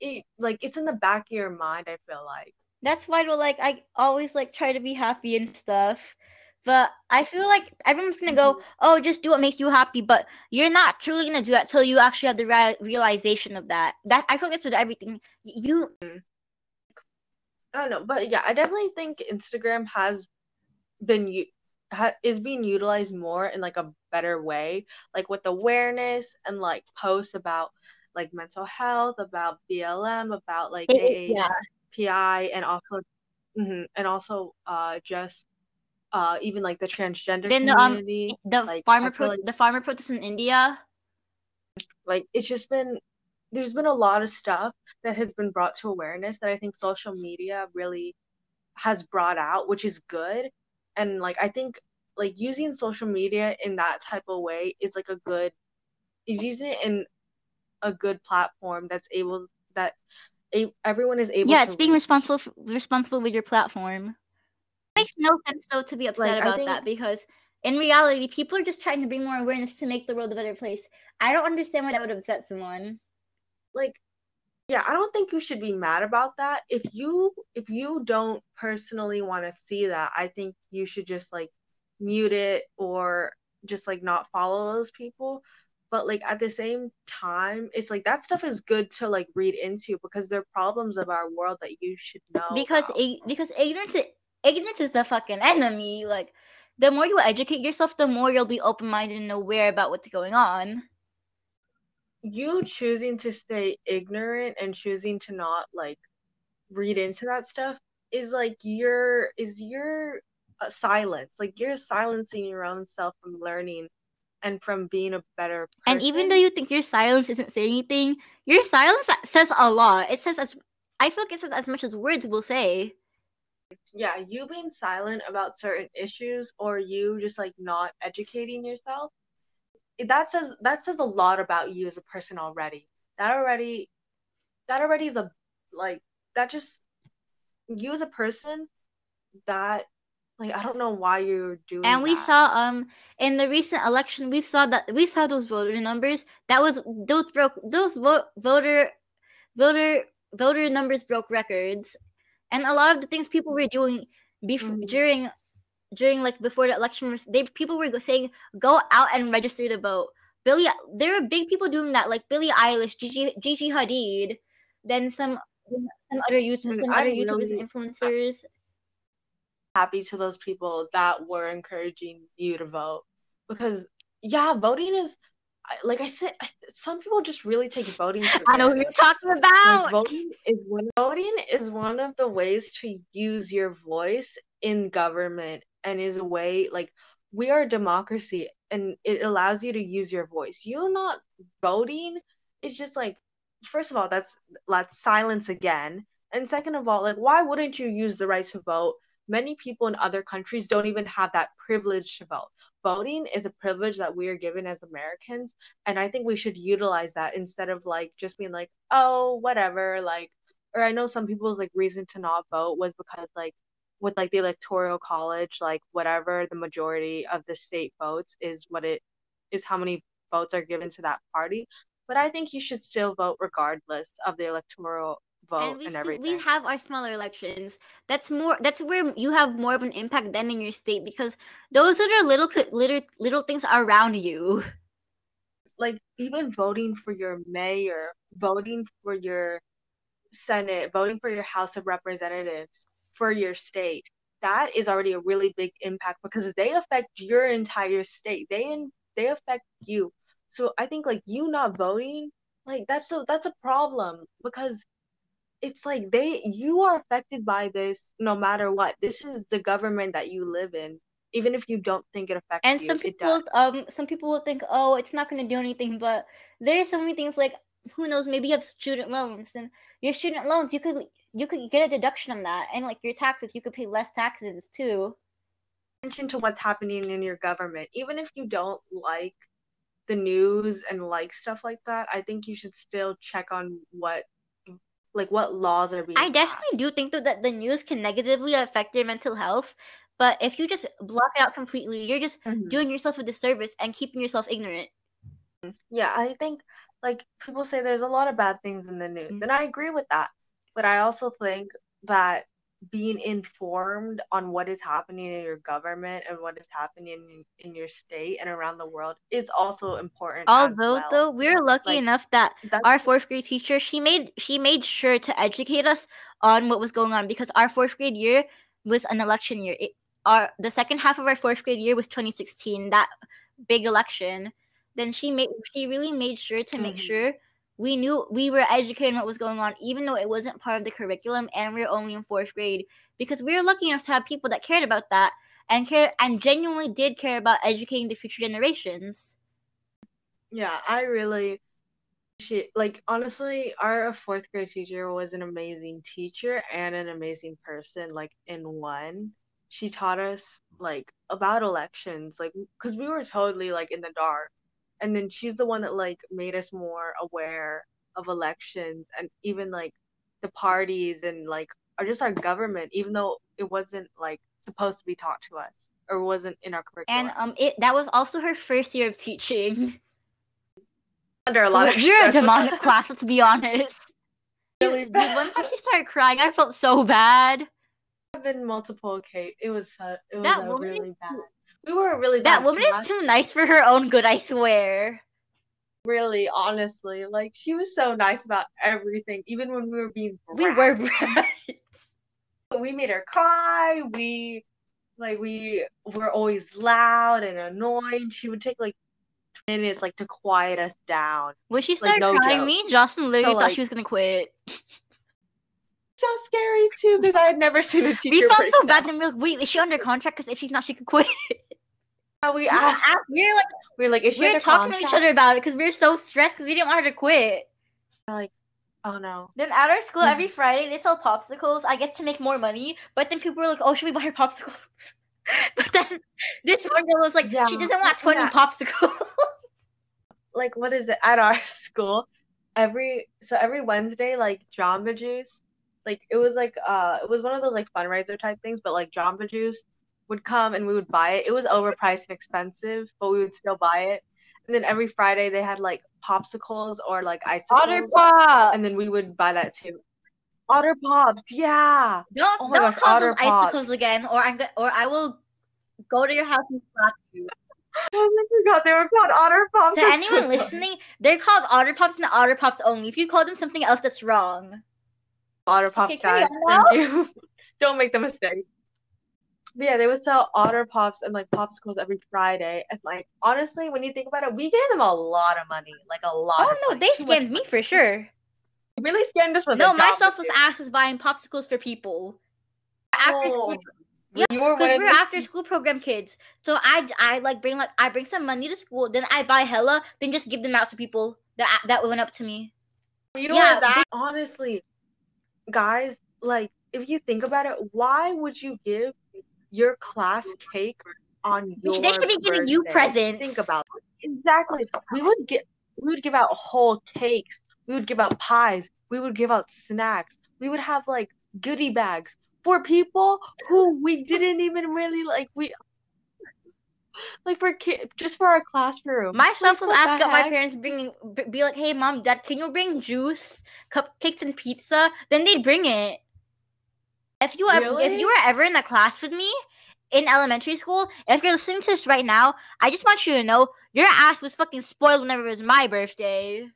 it, like it's in the back of your mind. I feel like that's why, like, I always like try to be happy and stuff. But I feel like everyone's gonna go, mm-hmm. oh, just do what makes you happy. But you're not truly gonna do that till you actually have the re- realization of that. That I feel like with everything. You. I don't know, but yeah, I definitely think Instagram has been ha- is being utilized more in like a better way, like with awareness and like posts about like mental health, about BLM, about like AAPI, yeah. and also mm-hmm, and also uh just uh even like the transgender then the, community um, the like, farmer pro- like, the farmer protests in india like it's just been there's been a lot of stuff that has been brought to awareness that i think social media really has brought out which is good and like i think like using social media in that type of way is like a good is using it in a good platform that's able that a, everyone is able to yeah it's being responsible for, responsible with your platform makes no sense though to be upset like, about think... that because in reality, people are just trying to bring more awareness to make the world a better place. I don't understand why that would upset someone. Like, yeah i don't think you should be mad about that. If you if you don't personally want to see that i think you should just like mute it or just like not follow those people. But like at the same time it's like that stuff is good to like read into because they're problems of our world that you should know because ig- because ignorance ignorance is the fucking enemy. Like the more you educate yourself the more you'll be open-minded and aware about what's going on you choosing to stay ignorant and choosing to not like read into that stuff is like your is your uh, silence like you're silencing your own self from learning and from being a better person. And even though you think your silence isn't saying anything, your silence says a lot. It says as I feel like it says as much as words will say. Yeah, you being silent about certain issues or you just like not educating yourself, that says that says a lot about you as a person already. That already that already is a like that just you as a person that like I don't know why you're doing. And we that. saw um in the recent election, we saw that we saw those voter numbers. That was those broke those vote voter voter voter numbers broke records, and a lot of the things people were doing before mm. during during like before the election, they people were saying go out and register to vote. Billy, there were big people doing that, like Billie Eilish, Gigi, Gigi Hadid, then some some other hmm, YouTubers, some other YouTubers really, influencers happy to those people that were encouraging you to vote because yeah, voting is like I said, some people just really take voting. I know what you're talking about. Like voting is one. Voting is one of the ways to use your voice in government, and is a way like we are a democracy, and it allows you to use your voice. You not voting is just like, first of all, that's that's silence again, and second of all, like why wouldn't you use the right to vote many people in other countries don't even have that privilege to vote. Voting is a privilege that we are given as Americans. And I think we should utilize that instead of like just being like, oh, whatever. Like, or I know some people's like reason to not vote was because like with like the electoral college, like whatever the majority of the state votes is what it is how many votes are given to that party. But I think you should still vote regardless of the electoral vote and, we and everything. we have our smaller elections. That's more. That's where you have more of an impact than in your state because those are little little little things around you. Like even voting for your mayor, voting for your senate, voting for your House of Representatives, for your state. That is already a really big impact because they affect your entire state. They in, they affect you. So I think like you not voting, like that's a that's a problem because it's like they you are affected by this no matter what. This is the government that you live in. Even if you don't think it affects and you, some people um some people will think, oh, it's not gonna do anything, but there's so many things like who knows, maybe you have student loans and your student loans you could you could get a deduction on that and like your taxes, you could pay less taxes too. Attention to what's happening in your government. Even if you don't like the news and like stuff like that, I think you should still check on what like what laws are being I definitely do think though that the news can negatively affect your mental health, but if you just block it out completely, you're just mm-hmm. doing yourself a disservice and keeping yourself ignorant. Yeah, I think like people say there's a lot of bad things in the news, mm-hmm. and I agree with that. But I also think that being informed on what is happening in your government and what is happening in, in your state and around the world is also important. Although well. though we're lucky like, enough that our fourth grade teacher she made she made sure to educate us on what was going on because our fourth grade year was an election year. It, our the second half of our fourth grade year was 2016, that big election. Then she made she really made sure to make mm-hmm. sure we knew we were educated what was going on, even though it wasn't part of the curriculum and we are only in fourth grade, because we were lucky enough to have people that cared about that and care and genuinely did care about educating the future generations. Yeah, I really she like honestly our fourth grade teacher was an amazing teacher and an amazing person like in one she taught us like about elections like because we were totally like in the dark and then she's the one that like made us more aware of elections and even like the parties and like or just our government even though it wasn't like supposed to be taught to us or wasn't in our curriculum and um it that was also her first year of teaching under a lot of you're a demonic class let's be honest really bad. once she started crying, I felt so bad. I've been multiple occasions. It was uh, it was That uh, woman really bad. We were really That woman is too nice for her own good, I swear. really honestly. Like she was so nice about everything, even when we were being We were brats. we made her cry. We like we were always loud and annoying. She would take like minutes like to quiet us down. When she Like, started no crying, joke. me and Jocelyn literally So, thought like- she was gonna quit. So scary too because I had never seen a teacher. We felt so bad. down. Then we were like, wait, is she under contract? Because if she's not, she could quit. We asked. we were like, We were like, is she we were talking to each other about it because we were so stressed because we didn't want her to quit. Like, oh no. Then at our school, every Friday they sell popsicles. I guess to make more money. But then people were like, "Oh, should we buy her popsicles?" but then this one girl was like, Yeah, "She doesn't want twenty yeah. popsicles." like what is it at our school every so every wednesday like jamba juice like it was like uh it was one of those like fundraiser type things but like jamba juice would come and we would buy it it was overpriced and expensive but we would still buy it and then every friday they had like popsicles or like ice. icicles pops. and then we would buy that too otter pops yeah Don't Oh my don't gosh, call Otter those Pops. icicles again, or I'm go- or I will go to your house and slap you. Oh I forgot they were called otter pops To That's anyone so listening, they're called Otter Pops and Otter Pops only. If you call them something else, that's wrong. Otter Pops, Okay, guys. Thank you. Don't make the mistake. But yeah, they would sell Otter Pops and like popsicles every Friday. And like honestly, when you think about it, we gave them a lot of money. Like a lot. Oh no, money, they scammed me for sure. Really scammed us with No, my selfless ass was buying popsicles for people. After school, Yeah, you were one because we're after school program kids. So I, I like bring like I bring some money to school, then I buy hella, then just give them out to people that that went up to me. you yeah, were that honestly, guys. Like if you think about it, why would you give your class cake on your They should be giving you presents. Think about it. Exactly. We would get we would give out whole cakes. We would give out pies. We would give out snacks. We would have like goodie bags for people who we didn't even really like we like for kid just for our classroom. Myself Like, selfless what ass the got my parents bringing be like, "Hey, mom, dad, can you bring juice, cupcakes, and pizza?" Then they'd bring it. If you ever, if you were ever in the class with me in elementary school, if you're listening to this right now, I just want you to know your ass was fucking spoiled whenever it was my birthday.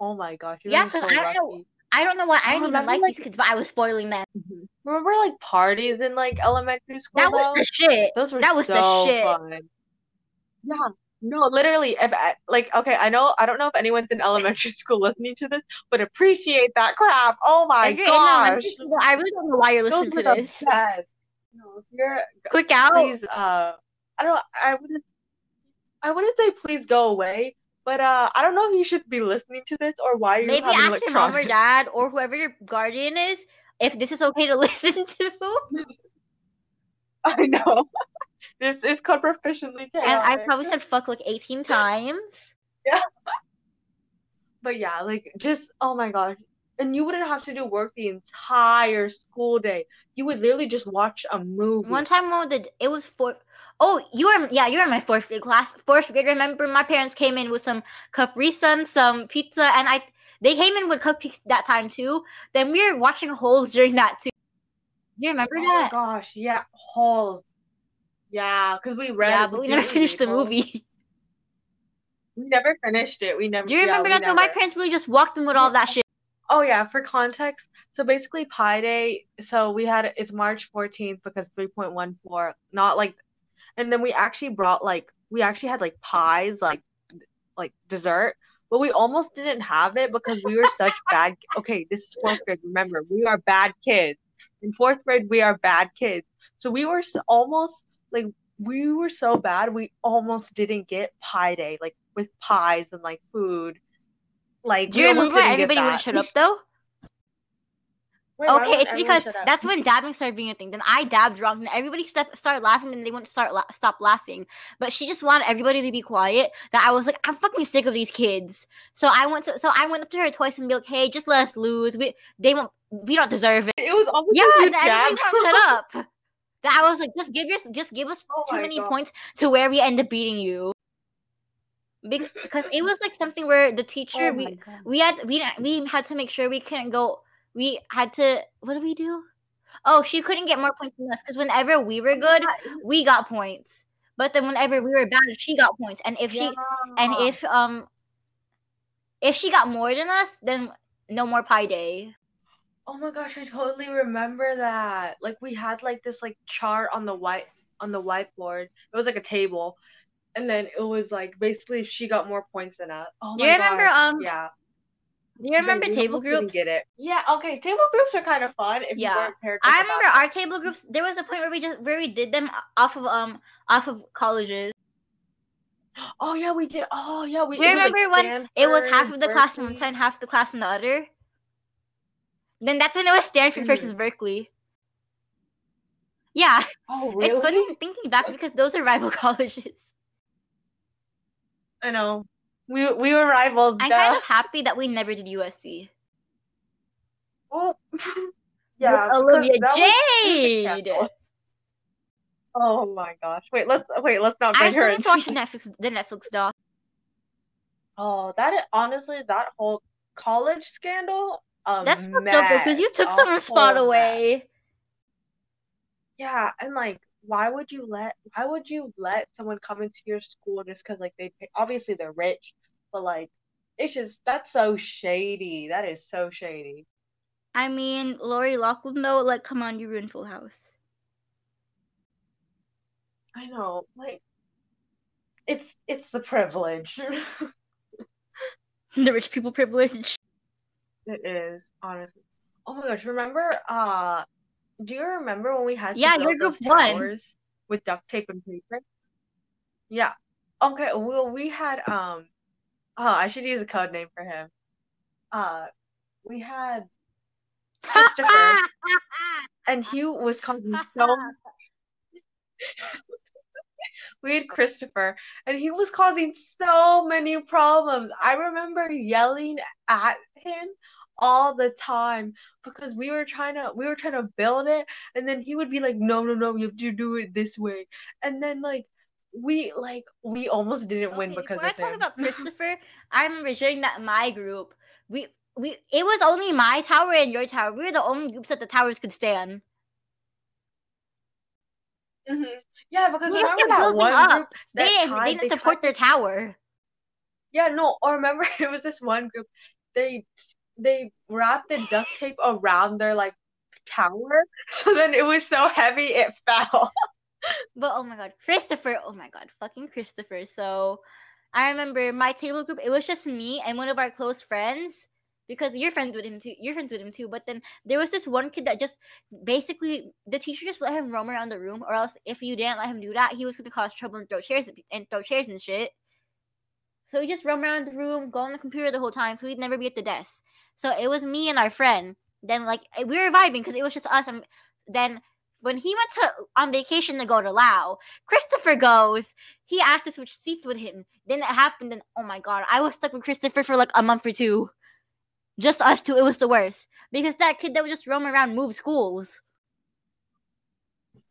Oh my gosh, Yeah, so 'cause I don't know-. I oh, don't know why I I didn't even like like- these kids, but I was spoiling them. Mm-hmm. Remember like parties in like elementary school? That was the shit. Those were that was the shit. fun. Yeah. No, literally, if I- like, okay, I know, I don't know if anyone's in elementary school listening to this, but appreciate that crap. Oh my if gosh, school, I really don't know why you're listening those to this. best. No, if you're, Click out. please, uh, I don't, I wouldn't, I wouldn't say please go away, but uh, I don't know if you should be listening to this or why you're Maybe ask your mom or dad or whoever your guardian is if this is okay to listen to. I know. This is called proficiently And I probably said fuck like 18 times. Yeah. But yeah, like just oh my gosh. And you wouldn't have to do work the entire school day. You would literally just watch a movie. One time, when the it was fourth. Oh, you were yeah, you were in my fourth grade class. Fourth grade. Remember, my parents came in with some Capri Sun, some pizza, and I they came in with cupcakes that time too. Then we were watching Holes during that too. You remember that? Oh my that? gosh, yeah, halls. Yeah, because we read yeah, but we never finished the movie. We never finished it. We never. Do you remember we that though? My parents really just walked in with all that shit. Oh yeah, for context, so basically Pi Day, so we had it's March 14th because 3.14, not like and then we actually brought like we actually had like pies, like like dessert, but we almost didn't have it because we were such bad okay, this is fourth grade, remember, we are bad kids. In fourth grade, we are bad kids. So we were almost like we were so bad, we almost didn't get pie Day, like with pies and like food. Like Do you almost remember why didn't everybody wouldn't shut up though? Wait, okay, it's because that's when dabbing started being a thing. Then I dabbed wrong, and everybody step, started laughing, and they wouldn't start la- stop laughing. But she just wanted everybody to be quiet. That I was like, I'm fucking sick of these kids. So I went to, so I went up to her twice and be like, Hey, just let us lose. We they won't, we don't deserve it. It was almost Yeah, like and everybody shut up. That I was like, just give your, just give us Oh too many God. points to where we end up beating you. because it was like something where the teacher Oh we we had we we had to make sure we couldn't go. We had to what did we do? Oh, she couldn't get more points than us because whenever we were good, we got points. But then whenever we were bad, she got points. And if she and if um if she got more than us, then no more pie day. Oh my gosh, I totally remember that. Like we had like this like chart on the white on the whiteboard. It was like a table. And then it was like basically if she got more points than us. Oh my you remember gosh. um Yeah. do you remember Then table groups? Get it. Yeah, okay. Table groups are kind of fun if Yeah. you weren't paired. I remember our table groups. There was a point where we just where we did them off of um off of colleges. Oh yeah, we did. Oh yeah, we. Do you like, remember when it was half of the class on one side, half the class on the other? Then that's when it was Stanford Mhm. versus Berkeley. Yeah, Oh really? it's funny thinking back because those are rival colleges. I know. We we were rivals. I'm duh. kind of happy that we never did USC. Oh. yeah. With Olivia because that was- Jade. Oh my gosh. Wait, let's wait, let's not I bring still her need in. to watch Netflix the Netflix doc. Oh, that honestly, that whole college scandal. Um, That's fucked up because you took someone's spot away. Yeah, and like, why would you let why would you let someone come into your school just because like they pay, obviously they're rich, but like it's just that's so shady. That is so shady. I mean, Lori Lockwood though, like, come on, you ruined Full House. I know, like it's it's the privilege. the rich people privilege. It is, honestly. Oh my gosh, remember uh do you remember when we had Yeah, your group towers with duct tape and paper? Yeah. Okay, well we had um oh I should use a code name for him. Uh we had Christopher and he was causing so we had Christopher and he was causing so many problems. I remember yelling at him all the time because we were trying to we were trying to build it and then he would be like no no no you have to do it this way and then like we like we almost didn't win Okay, because before I talk him. about Christopher, I remember sharing that my group. We we it was only my tower and your tower. We were the only groups that the towers could stand. Mhm. Yeah, because We remember that building one up. group They that didn't tried- they didn't they support tried their tower. Yeah, no, or remember it was this one group. They they wrapped the duct tape around their like tower, so then it was so heavy it fell. But oh my god, Christopher! Oh my god, fucking Christopher! So I remember my table group. It was just me and one of our close friends because you're friends with him too. You're friends with him too. But then there was this one kid that just basically the teacher just let him roam around the room, or else if you didn't let him do that, he was gonna cause trouble and throw chairs and throw chairs and shit. So he just roam around the room, go on the computer the whole time, so he'd never be at the desk. So it was me and our friend. Then like we were vibing because it was just us. And then when he went to on vacation to go to Lao, Christopher goes. He asked us which seats with him. Then it happened, and oh my god, I was stuck with Christopher for like a month or two. Just us two. It was the worst because that kid that would just roam around, move schools.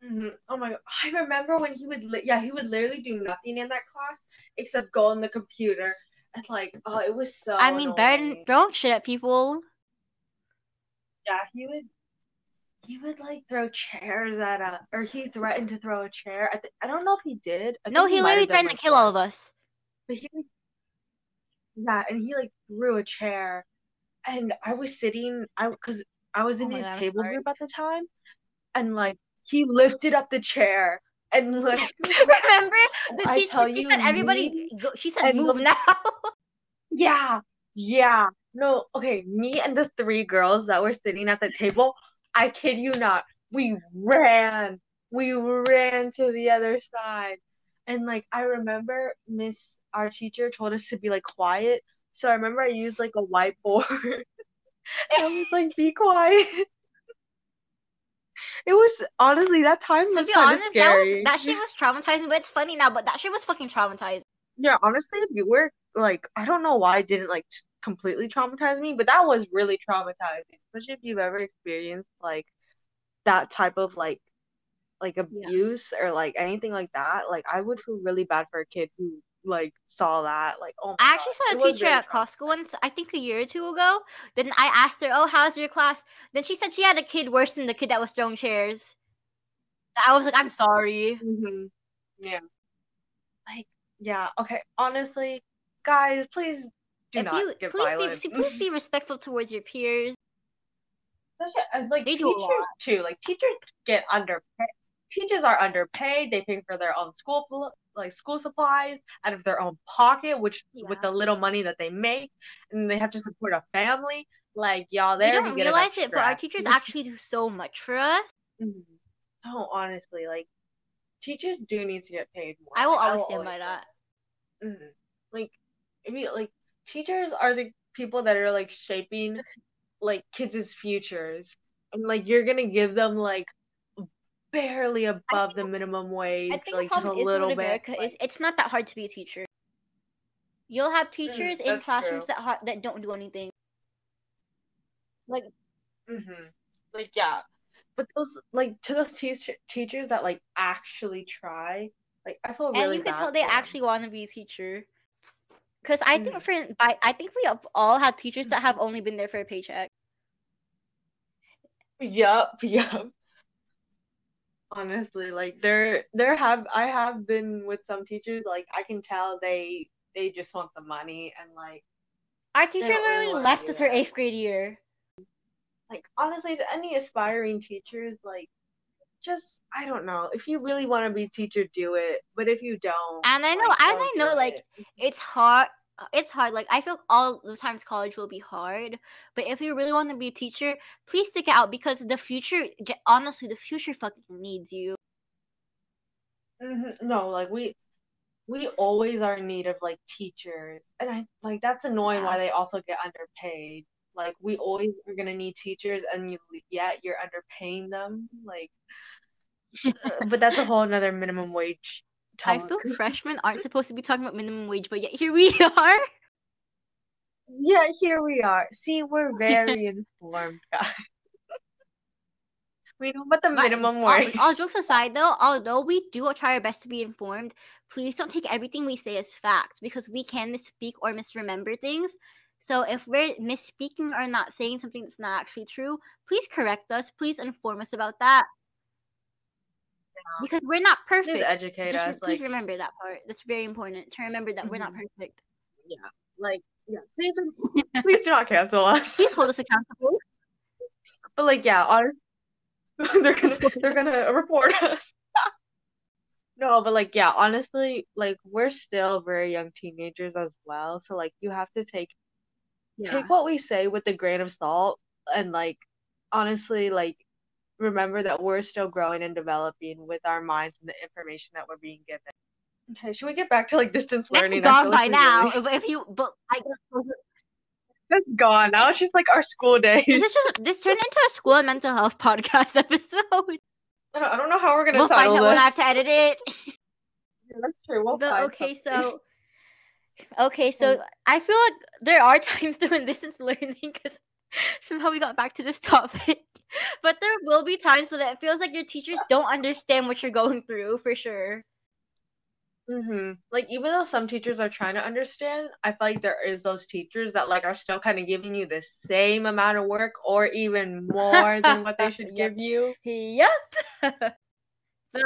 Mhm. Oh my god, I remember when he would li- yeah he would literally do nothing in that class except go on the computer and like oh it was so. I mean, annoying. throwing shit at people. Yeah, he would. He would like throw chairs at us, or he threatened to throw a chair. I, th- I don't know if he did. I No, he might literally threatened to like, kill all of us. But he, yeah, and he like threw a chair, and I was sitting, I because I was Oh in my his God, table group at the time, and like he lifted up the chair and like Remember the I teacher? she you, said everybody. Go, she said move now. yeah, yeah, no, okay, me and the three girls that were sitting at the table, I kid you not, we ran, we ran to the other side, and like I remember Miss, our teacher told us to be like quiet, so I remember I used like a whiteboard. And i was like, be quiet. It was honestly that time to was be kind of that was scary. that shit was traumatizing. But it's funny now. But that shit was fucking traumatizing. Yeah, honestly, if you were like, I don't know why it didn't like completely traumatize me, but that was really traumatizing, especially if you've ever experienced like that type of like like abuse or like anything like that. Like I would feel really bad for a kid who like saw that. Like, oh, my I actually God, saw a was teacher at Costco once, I think a year or two ago. Then I asked her, "Oh, how's your class?" Then she said she had a kid worse than the kid that was throwing chairs. I was like, "I'm sorry." hmm Yeah. Like, yeah. Okay. Honestly, guys, please do if not you get please violent. be please be respectful towards your peers. Especially as like They teachers too. Like teachers get underpaid. Teachers are underpaid. They pay for their own school like school supplies out of their own pocket, which with the little money that they make, and they have to support a family. Like y'all, We they don't realize it, but our teachers actually do so much for us. Mhm. No, honestly, like teachers do need to get paid more. I will always stand always by that. Mhm. Like, I mean, like teachers are the people that are like shaping like kids' futures, and like you're gonna give them like barely above the minimum wage, I think like just a little bit. America is it's not that hard to be a teacher. You'll have teachers in classrooms true. that ha- that don't do anything. Like mm-hmm. Like yeah, but those like to those teacher teachers that like actually try, like I feel really. and you can tell they them. actually want to be a teacher. Cause I think Mhm. for by I think we have all had teachers that have only been there for a paycheck. Yup, yup. Honestly, like there there have I have been with some teachers, like I can tell they they just want the money and like Our teacher really literally left us that. eighth grade year. like honestly to any aspiring teachers, like just I don't know. If you really want to be a teacher, do it. But if you don't, And I know, like, and I know, do like it. it's hard. It's hard. Like I feel all the times college will be hard, but if you really want to be a teacher, please stick it out because the future, honestly, the future fucking needs you. Mhm. No, like we we always are in need of like teachers. And I like that's annoying Yeah. why they also get underpaid. Like we always are gonna need teachers and you yet you're underpaying them. Like uh, but that's a whole another minimum wage I talk. feel freshmen aren't supposed to be talking about minimum wage, but yet here we are. Yeah, here we are. See, we're very informed, guys. We know what the minimum all, wage. all jokes aside, though, although we do try our best to be informed, please don't take everything we say as facts because we can misspeak or misremember things. So if we're misspeaking or not saying something that's not actually true, please correct us. Please inform us about that. Because we're not Please perfect. educate Just us. please Like, remember that part. That's very important to remember that we're not Mhm. perfect. like, yeah. Please, please do not cancel us. Please hold us accountable. But like, yeah, honest, they're gonna they're gonna report us. No, but like, yeah, honestly, like we're still very young teenagers as well. So like, you have to take take what we say with a grain of salt, and like, honestly, like, remember that we're still growing and developing with our minds and the information that we're being given. Okay, should we get back to like distance learning? I gone by now. really- If, you, but I guess That's gone. Now it's just like our school days. this is just this turned into a school and mental health podcast episode. I don't, know how we're gonna We'll find out when this. I have to edit it. Yeah, That's true. We'll But okay, something. so okay, so mm. I feel like there are times doing distance learning because somehow we got back to this topic. But there will be times so that it feels like your teachers don't understand what you're going through for sure. hmm Like even though some teachers are trying to understand, I feel like there is those teachers that like are still kind of giving you the same amount of work or even more than what they should Yep. give you. Yep. but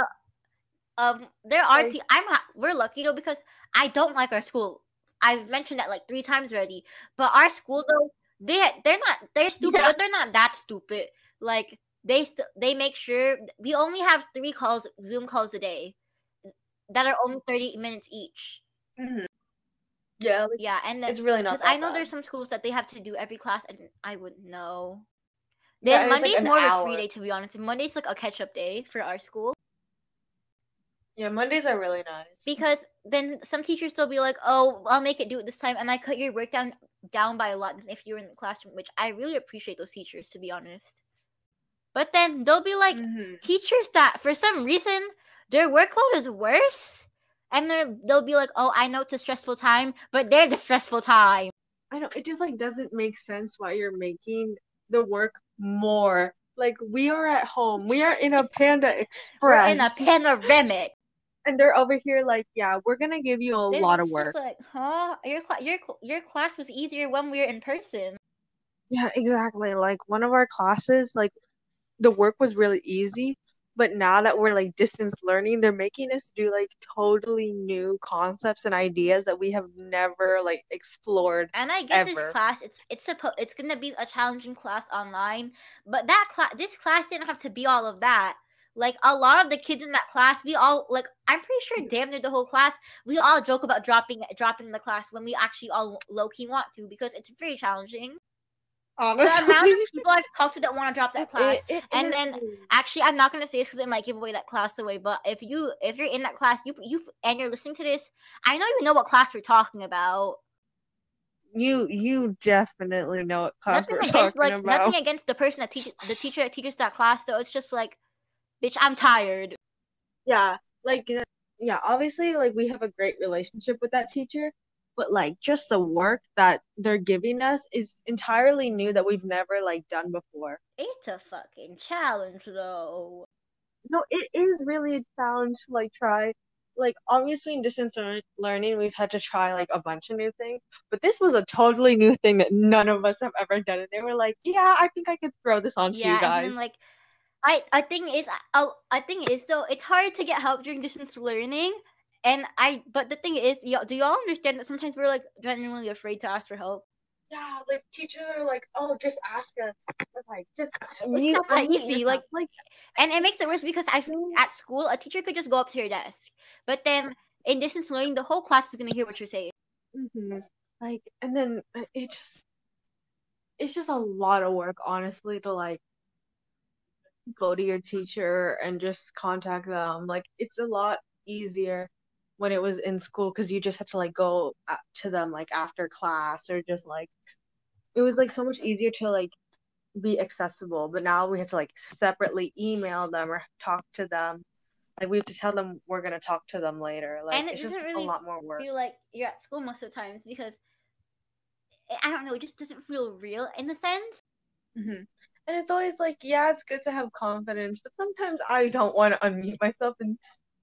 um, there are. Like- Te- I'm. Ha- we're lucky though because I don't like our school. I've mentioned that like three times already. But our school though, they they're not. They're stupid, Yeah. but they're not that stupid. Like they st- they make sure we only have three calls, Zoom calls a day, that are only thirty minutes each. hmm Yeah, like, Yeah, and then it's really not I know bad. there's some schools that they have to do every class, and I wouldn't know. Yeah, Then like, Monday's an more of a free day to be honest. And Monday's like a catch up day for our school. Yeah, Mondays are really nice. because then some teachers still be like, "Oh, I'll make it do it this time," and I cut your work down down by a lot if you're in the classroom, which I really appreciate those teachers to be honest. But then they'll be like Mhm. teachers that for some reason their workload is worse, and they're they'll be like, "Oh, I know it's a stressful time, but they're the stressful time." I know it just like doesn't make sense why you're making the work more. Like we are at home. We are in a Panda We're Express. in a panoramic. and they're over here like, yeah, we're gonna give you a lot of it's work. Like, huh? Your cla- your cl- your class was easier when we were in person. Yeah, exactly. Like one of our classes, like the work was really easy, but now that we're like distance learning, they're making us do like totally new concepts and ideas that we have never like explored. And I get Ever. this class. It's it's supposed it's gonna be a challenging class online, but that class this class didn't have to be all of that. Like a lot of the kids in that class, we all like I'm pretty sure damn near the whole class, we all joke about dropping dropping the class when we actually all low key want to because it's very challenging. The amount of people I've talked to that want to drop that class. It- it And then Actually, I'm not gonna say this because it might give away that class away. But if you if you're in that class, you you and you're listening to this, I know you know what class we're talking about. you you definitely know what class nothing we're against talking like about. nothing against the person that teaches the teacher that teaches that class. So it's just like, bitch, I'm tired. Yeah, like uh, yeah, obviously like we have a great relationship with that teacher, but like just the work that they're giving us is entirely new that we've never like done before. It's a fucking challenge though. No, it is really a challenge to like try. Like obviously in distance learning, we've had to try like a bunch of new things, but this was a totally new thing that none of us have ever done. And they were like, "Yeah, I think I could throw this onto yeah, you and guys." then like, I I think is I oh, I think is though it's hard to get help during distance learning. And I, but the thing is, y'all, do y'all understand that sometimes we're like genuinely afraid to ask for help? Yeah, like teachers are like, "Oh, just ask us." But, like just It's mute- not that easy, like- like And it makes it worse because I think at school a teacher could just go up to your desk, but then in distance learning, the whole class is gonna hear what you're saying. hmm Like, and then uh, it just, it's just a lot of work, honestly, to like go to your teacher and just contact them. Like, it's a lot easier when it was in school because you just had to like go a- to them like after class or just like, it was like so much easier to like be accessible. But now we have to like separately email them or talk to them. Like, we have to tell them we're gonna talk to them later. Like, And it it's just doesn't a really lot more work. Feel like you're at school most of the times because I- don't know, it just doesn't feel real in a sense. hmm And it's always like, yeah, it's good to have confidence, but sometimes I don't want to unmute myself in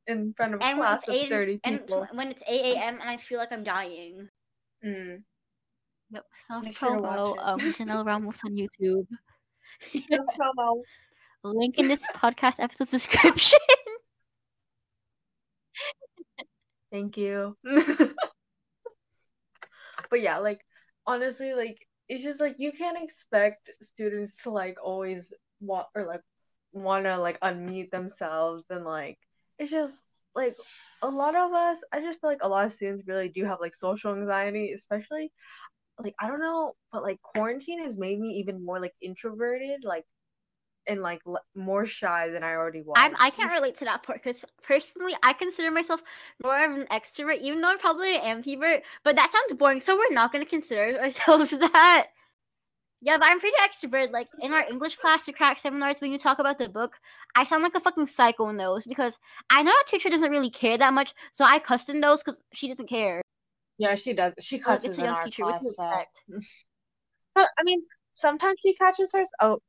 in front of a And when class of eight 30 and people. tw- when it's eight a.m. and I feel like I'm dying. Mm. Yep, Make sure to self-promo, um, Janelle Ramos on YouTube. Just promo. Link in this podcast episode description. Thank you. But yeah, like honestly, like it's just like you can't expect students to like always want or like want to like unmute themselves and like it's just like a lot of us, I just feel like a lot of students really do have like social anxiety, especially like I don't know, but like quarantine has made me even more like introverted, like and like l- more shy than I already was. I'm I can't relate to that part because personally I consider myself more of an extrovert, even though I'm probably an ambivert. But that sounds boring, so we're not gonna consider ourselves that. Yeah, but I'm pretty extrovert. Like in our English class or Socratic seminars, when you talk about the book, I sound like a fucking psycho in those because I know our teacher doesn't really care that much, so I cussed in those because she doesn't care. Yeah, she does. She Like, cusses it's a in young our teacher. Class. so- But, I mean, sometimes she catches her. Oh,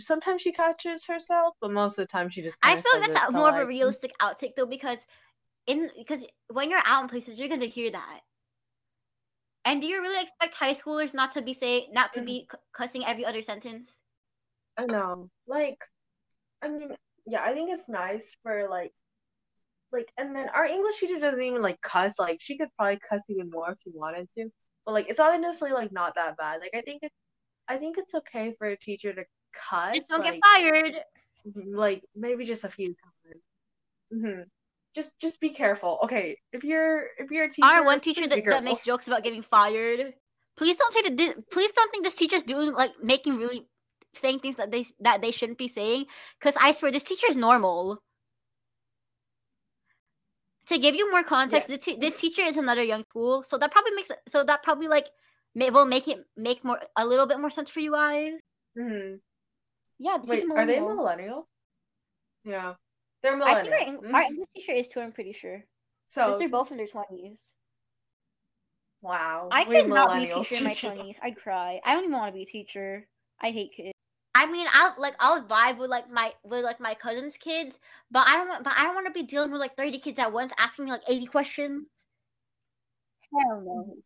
sometimes she catches herself, but most of the time she just. I feel that's it, a, so, more of a realistic outtake though, because in because when you're out in places, you're gonna hear that. And do you really expect high schoolers not to be say not to be c- cussing every other sentence? I know. Like, I mean, yeah, I think it's nice for like, like, and then our English teacher doesn't even like cuss. Like, she could probably cuss even more if she wanted to. But like, it's honestly like not that bad. Like, I think it's, I think it's okay for a teacher to cuss. Just don't like, get fired. Like maybe just a few times. Mm hmm Just just be careful. Okay, if you're if you're a teacher, Our one teacher that, that makes jokes about getting fired. Please don't say that. This, please don't think this teacher's doing like making really saying things that they that they shouldn't be saying. Because I swear this teacher is normal. To give you more context, this, this teacher is another young school, so that probably makes. So that probably like may, will make it make more a little bit more sense for you guys. hmm Yeah, Wait, are they millennial? Yeah, they're I think millennial. our, Eng- Mhm. our English teacher is too. I'm pretty sure. So they're both in their twenties. wow, I we have could not be a teacher in my twenties. I'd cry. I don't even want to be a teacher. I hate kids. I I mean, I'll like I'll vibe with like my with like my cousin's kids, but I don't but I don't want to be dealing with like thirty kids at once asking me like eighty questions. Hell no.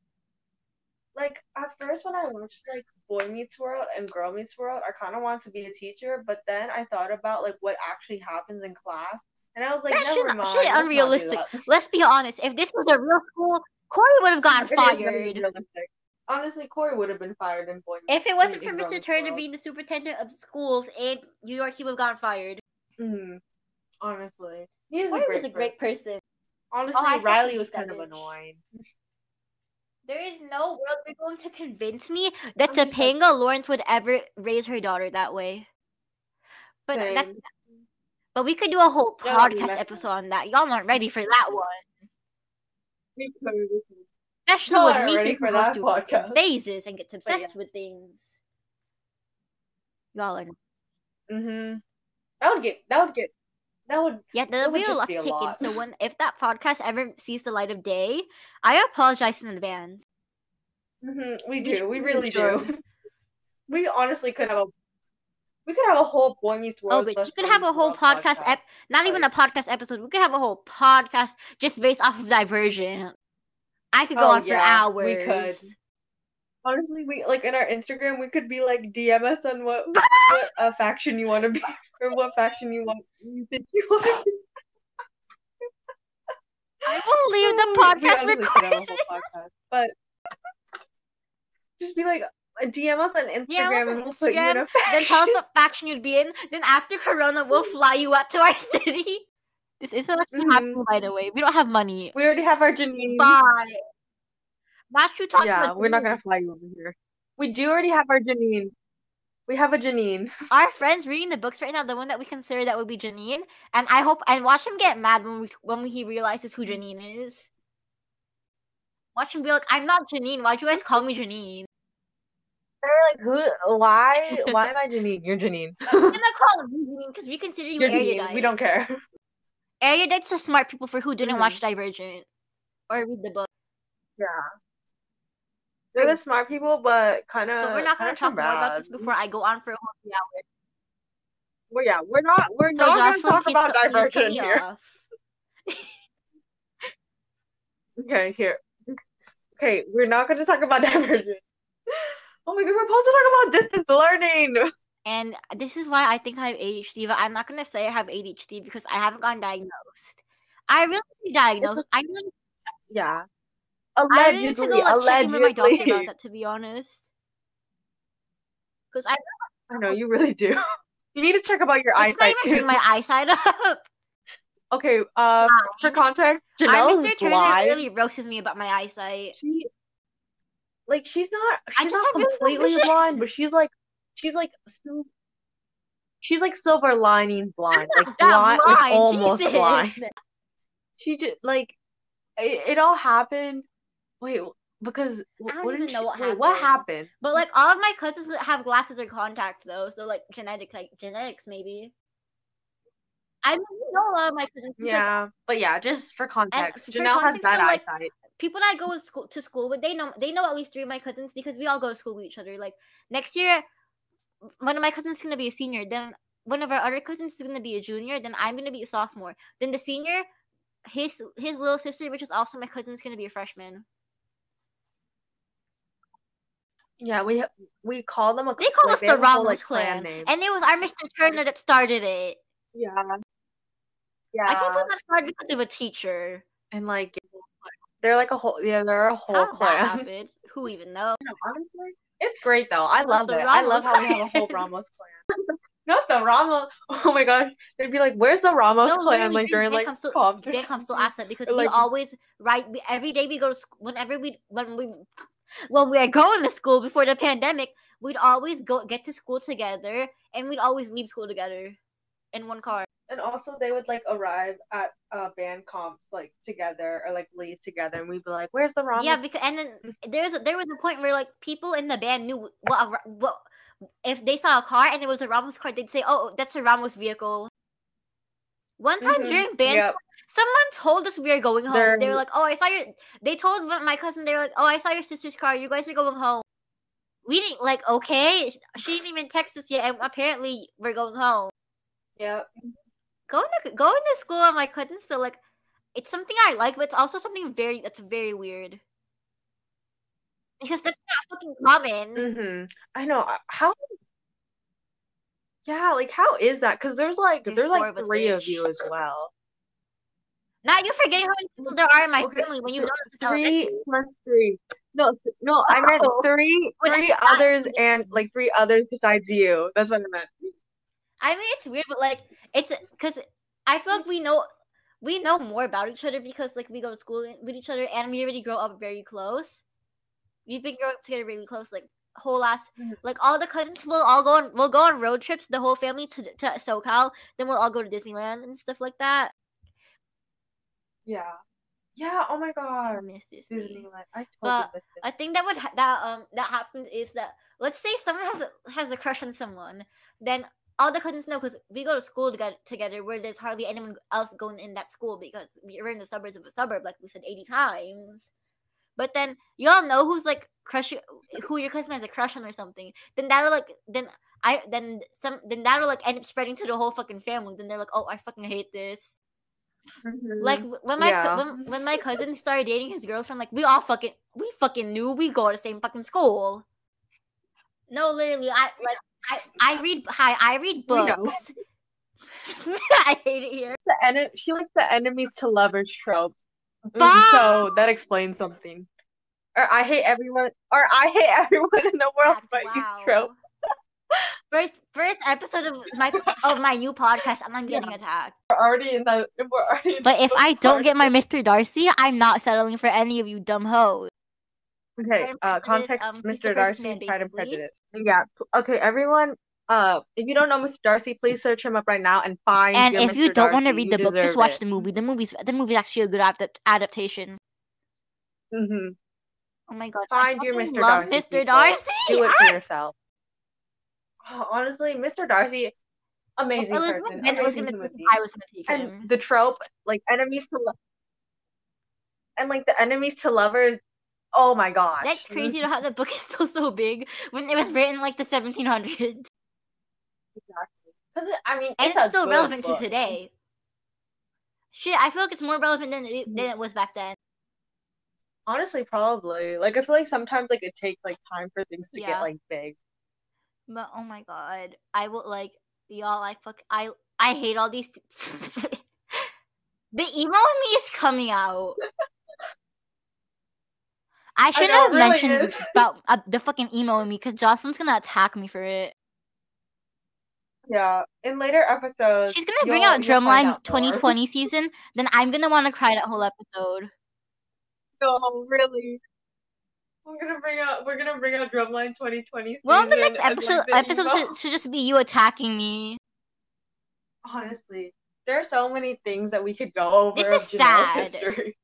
Like at first when I watched like Boy Meets World and Girl Meets World, I kind of wanted to be a teacher, but then I thought about like what actually happens in class, and I was like, That never shit, mind. shit let's not do unrealistic. Let's be honest. If this was a real school, Corey would have gotten It fired. Honestly, Corey would have been fired in Boy Meets If it wasn't for Mr. Turner World. being the superintendent of schools in New York, he would have gotten fired. Mhm. Honestly, he is Corey a was a great person. person. Honestly, Oh, Riley was kind of annoying. There is no world you're going to convince me that I'm just like- Lawrence would ever raise her daughter that way. But that's but we could do a whole podcast episode on that. Y'all aren't ready for that one. We could. Especially Y'all with me ready for that podcast. phases and gets But yeah. obsessed with things. Y'all are Mhm. That would get. That would get. That would. yeah, there'll would be a lot be a to take in. lot. So when if that podcast ever sees the light of day, I apologize in advance. hmm We do. We really do. We honestly could have a. We could have a whole Boy Meets World. Oh, but you could have a whole World podcast, ep- not even a podcast episode. We could have a whole podcast just based off of Divergent. I could go Oh, on for yeah, hours. we could. Honestly, we like in our Instagram, we could be like DM us on what what uh, faction you want to be or what faction you want you think you want. I will leave the podcast honestly could have a recorded. whole podcast, but just be like uh, DM us on Instagram Yeah, us on and we'll put you in a Instagram, Then tell us faction. what faction you'd be in. Then after Corona, we'll fly you out to our city. This isn't actually happening, by the way. We don't have money. We already have our Jeanine. Bye. Not you talking Yeah, we're not gonna fly you over here. We do already have our Jeanine. We have a Jeanine. Our friends reading the books right now, the one that we consider that would be Jeanine, and I hope and watch him get mad when we when he realizes who Jeanine is. Watch him be like, "I'm not Jeanine. Why'd you guys call me Jeanine?" They're like, who? Why? Why am I Jeanine? You're Jeanine. I'm not calling you Jeanine because we consider you You're erudite. Jeanine. We don't care. Erudite's the smart people for who didn't Mhm. watch Divergent or read the book. Yeah. They're the smart people, but kind of. But we're not going to talk more about this before I go on for a whole hours. Well, yeah, we're not. We're So not going to talk about divergent here. Okay, here. Okay, we're not going to talk about divergent. Oh my god, we're supposed to talk about distance learning. And this is why I think I have ADHD, but I'm not gonna say I have ADHD because I haven't gotten diagnosed. I really need diagnosed. I really, Yeah. I really need to Allegedly, go like check in my doctor about that. To be honest, because I I know you really do. You need to check about your it's not eyesight even bring too. my eyesight up. Okay, uh, for context, Our Janelle Mr. blind. really roasts me about my eyesight. She, like, she's not, I she's not have really low completely blind, but she's like, she's like, sil- she's like silver lining blind, like That blind, like blind, almost Jesus. blind. She just like, it, it all happened. Wait, because I don't what even know she- what wait, what happened. happened? But like all of my cousins have glasses or contacts though, so like genetics, like genetics maybe. I mean, you know a lot of my cousins. Yeah, but yeah, just for context, for Janelle has context, bad though, like, eyesight. people that I go to school to school with, they know they know at least three of my cousins because we all go to school with each other. Like next year, one of my cousins is gonna be a senior. Then one of our other cousins is gonna be a junior. Then I'm gonna be a sophomore. Then the senior, his his little sister, which is also my cousin, is gonna be a freshman. Yeah, we we call them a They call like, us they the have a whole, Ramos like, clan, name. and it was our Mr. Turner that started it. Yeah. Yeah. I can't believe that started because of a teacher. and like they're like a whole yeah, they're a whole How clan. Who even knows? No, honestly, it's great though. I love it. I love Ramos how we have a whole clan. Ramos clan. Not the Ramos. Oh my gosh, they'd be like, "Where's the Ramos No, clan?" Like during like comes to Dan comes to that because Or, we always right we, every day we go to school. Whenever we when we when we were going to school before the pandemic, we'd always go get to school together, and we'd always leave school together in one car. And also, they would like arrive at uh band comp like together or like leave together, and we'd be like, "Where's the Ramos?" Yeah, because and then there's there was a point where like people in the band knew what what if they saw a car and there was a Ramos car, they'd say, "Oh, that's a Ramos vehicle." One time Mhm, during band, Yep. Someone told us we are going home. They They're- were like, "Oh, I saw your." They told my cousin they were like, "Oh, I saw your sister's car. You guys are going home." we didn't like okay. She didn't even text us yet, and apparently we're going home. Yeah. Going to going to school on my cousin still like it's something I like, but it's also something very that's very weird. Because that's not fucking common. Mm-hmm. I know. How? Yeah, like how is that? Because there's like There's there's, like three of you as well. Now you're forgetting how many people there are in my Okay, family when you th- don't tell Three plus three. No, th- no, I meant Oh. three, three others, and like three others besides you. That's what I meant. I mean, it's weird, but like, it's because I feel like we know we know more about each other because like we go to school with each other and we already grow up very close. We've been growing up together really close, like whole last Mhm. like all the cousins will all go on we'll go on road trips, the whole family to to SoCal. Then we'll all go to Disneyland and stuff like that. Yeah. Yeah. Oh my I God. miss Disney. Disneyland. I totally But. I think that would ha- that um that happens is that let's say someone has a has a crush on someone, then all the cousins know because we go to school together together where there's hardly anyone else going in that school because we're in the suburbs of a suburb like we said eighty times. But then you all know who's like crush who your cousin has a crush on or something. Then that'll like then I then some then that'll like end up spreading to the whole fucking family. Then they're like, oh, I fucking hate this. Like Mhm. w- when my Yeah. when, when my cousin started dating his girlfriend, like we all fucking we fucking knew we go to the same fucking school. No, literally, I like I I read hi I read books. I hate it here. the en- she likes the enemies to lovers trope. Mm, So that explains something. Or I hate everyone, or I hate everyone in the world Fact, but you trope. First first episode of my of my new podcast, I'm not getting attacked. We're already in the. We're already. In But the if I don't get my Mr. Darcy, I'm not settling for any of you dumb hoes. Okay, uh, context, um, Mr. Darcy, man, Pride and. Prejudice. Yeah. Okay, everyone. Uh, if you don't know Mr. Darcy, please search him up right now and find And if you Mr. don't want to read the book, just watch it. the movie. The movie's the movie's actually a good adapt- adaptation. hmm Oh my god. Find your Mr. Darcy. Mr. Darcy. Do it Ah! for yourself. Honestly, Mr. Darcy, amazing Elizabeth person, was amazing gonna human take being. him, I was gonna take And him. the trope, like enemies to, lo- and like the enemies to lovers. Oh my god, That's crazy to how the book is still so big when it was written like the 1700s. And Because I mean, it's, a still relevant book. to today. Shit, I feel like it's more relevant than it, than it was back then. Honestly, probably. Like I feel like sometimes like it takes like time for things to Yeah. get like big. But oh my god, I will like y'all. I fuck. I I hate all these. the emo in me is coming out. I shouldn't know, have really mentioned is. about uh, the fucking emo in me because Jocelyn's gonna attack me for it. Yeah. In later episodes, She's gonna bring out Drumline out 2020 season. Then I'm gonna want to cry that whole episode. No, really. We're gonna bring out. We're gonna bring out Drumline 2020 Well, the next episode like, the episode should, should just be you attacking me. Honestly, there are so many things that we could go over. This is sad. history.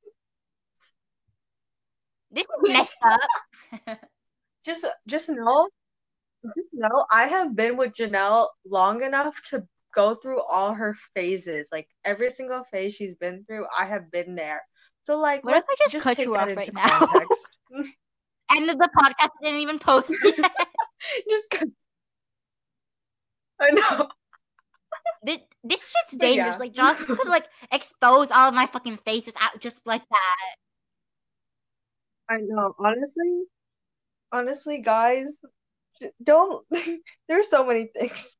This is messed up. Just, just know, just know, I have been with Janelle long enough to go through all her phases. Like every single phase she's been through, I have been there. So like, What if I just cut you off right now? context. and the podcast didn't even post yet. just I know. this, this shit's dangerous. yeah. Like Jocelyn could like expose all of my fucking faces out just like that. I know. Honestly, honestly, guys, don't. There's so many things.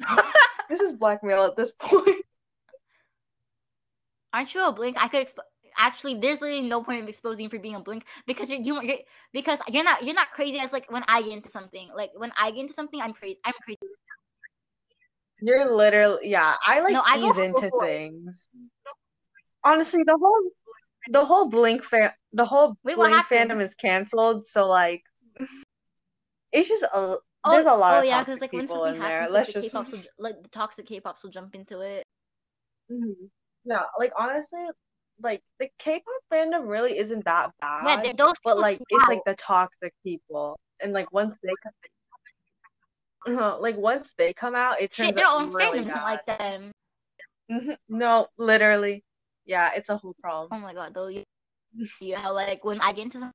This is blackmail at this point. Aren't you a blink? I could exp- actually. There's literally no point of exposing you for being a blink because you're, you, you're because you're not you're not crazy as like when I get into something. Like when I get into something, I'm crazy. I'm crazy. You're literally, yeah. I like No, I ease into things. Honestly, the whole, the whole Blink fan, the whole Wait, Blink fandom is canceled. So like, it's just a. There's a lot oh of yeah, toxic like when something in there. happens, Let's like, just. K-pops will, like the toxic K-pops will jump into it. Mhm. Yeah, like honestly, like the K-pop fandom really isn't that bad. yeah, those but like it's like the toxic people and like once they come uh, like once they come out it turns shit, their out own really fandom like them. Mhm. no literally yeah it's a whole problem Oh my god, though, you, you know, like when I get into something,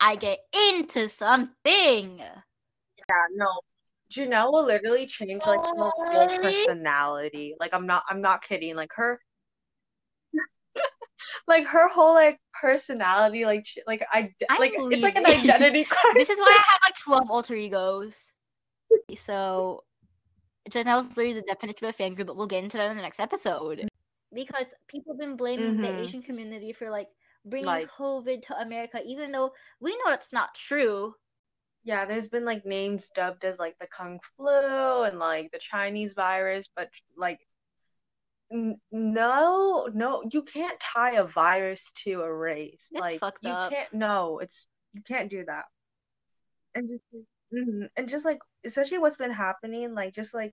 I get into something. Yeah, no. Janelle will literally change like her whole personality. Like I'm not I'm not kidding. Like her like her whole like personality like she, like I like it's like an identity crisis. This is why I have like 12 alter egos. So, Janelle's literally the definition of a fan group, but we'll get into that in the next episode. Because people have been blaming the Mhm. Asian community for like bringing Like- COVID to America, even though we know that's not true. Yeah, there's been like names dubbed as like the Kung flu and like the Chinese virus, but like no, no, you can't tie a virus to a race. It's like fucked you up. can't. No, it's you can't do that. And just mhm, and just like especially what's been happening, like just like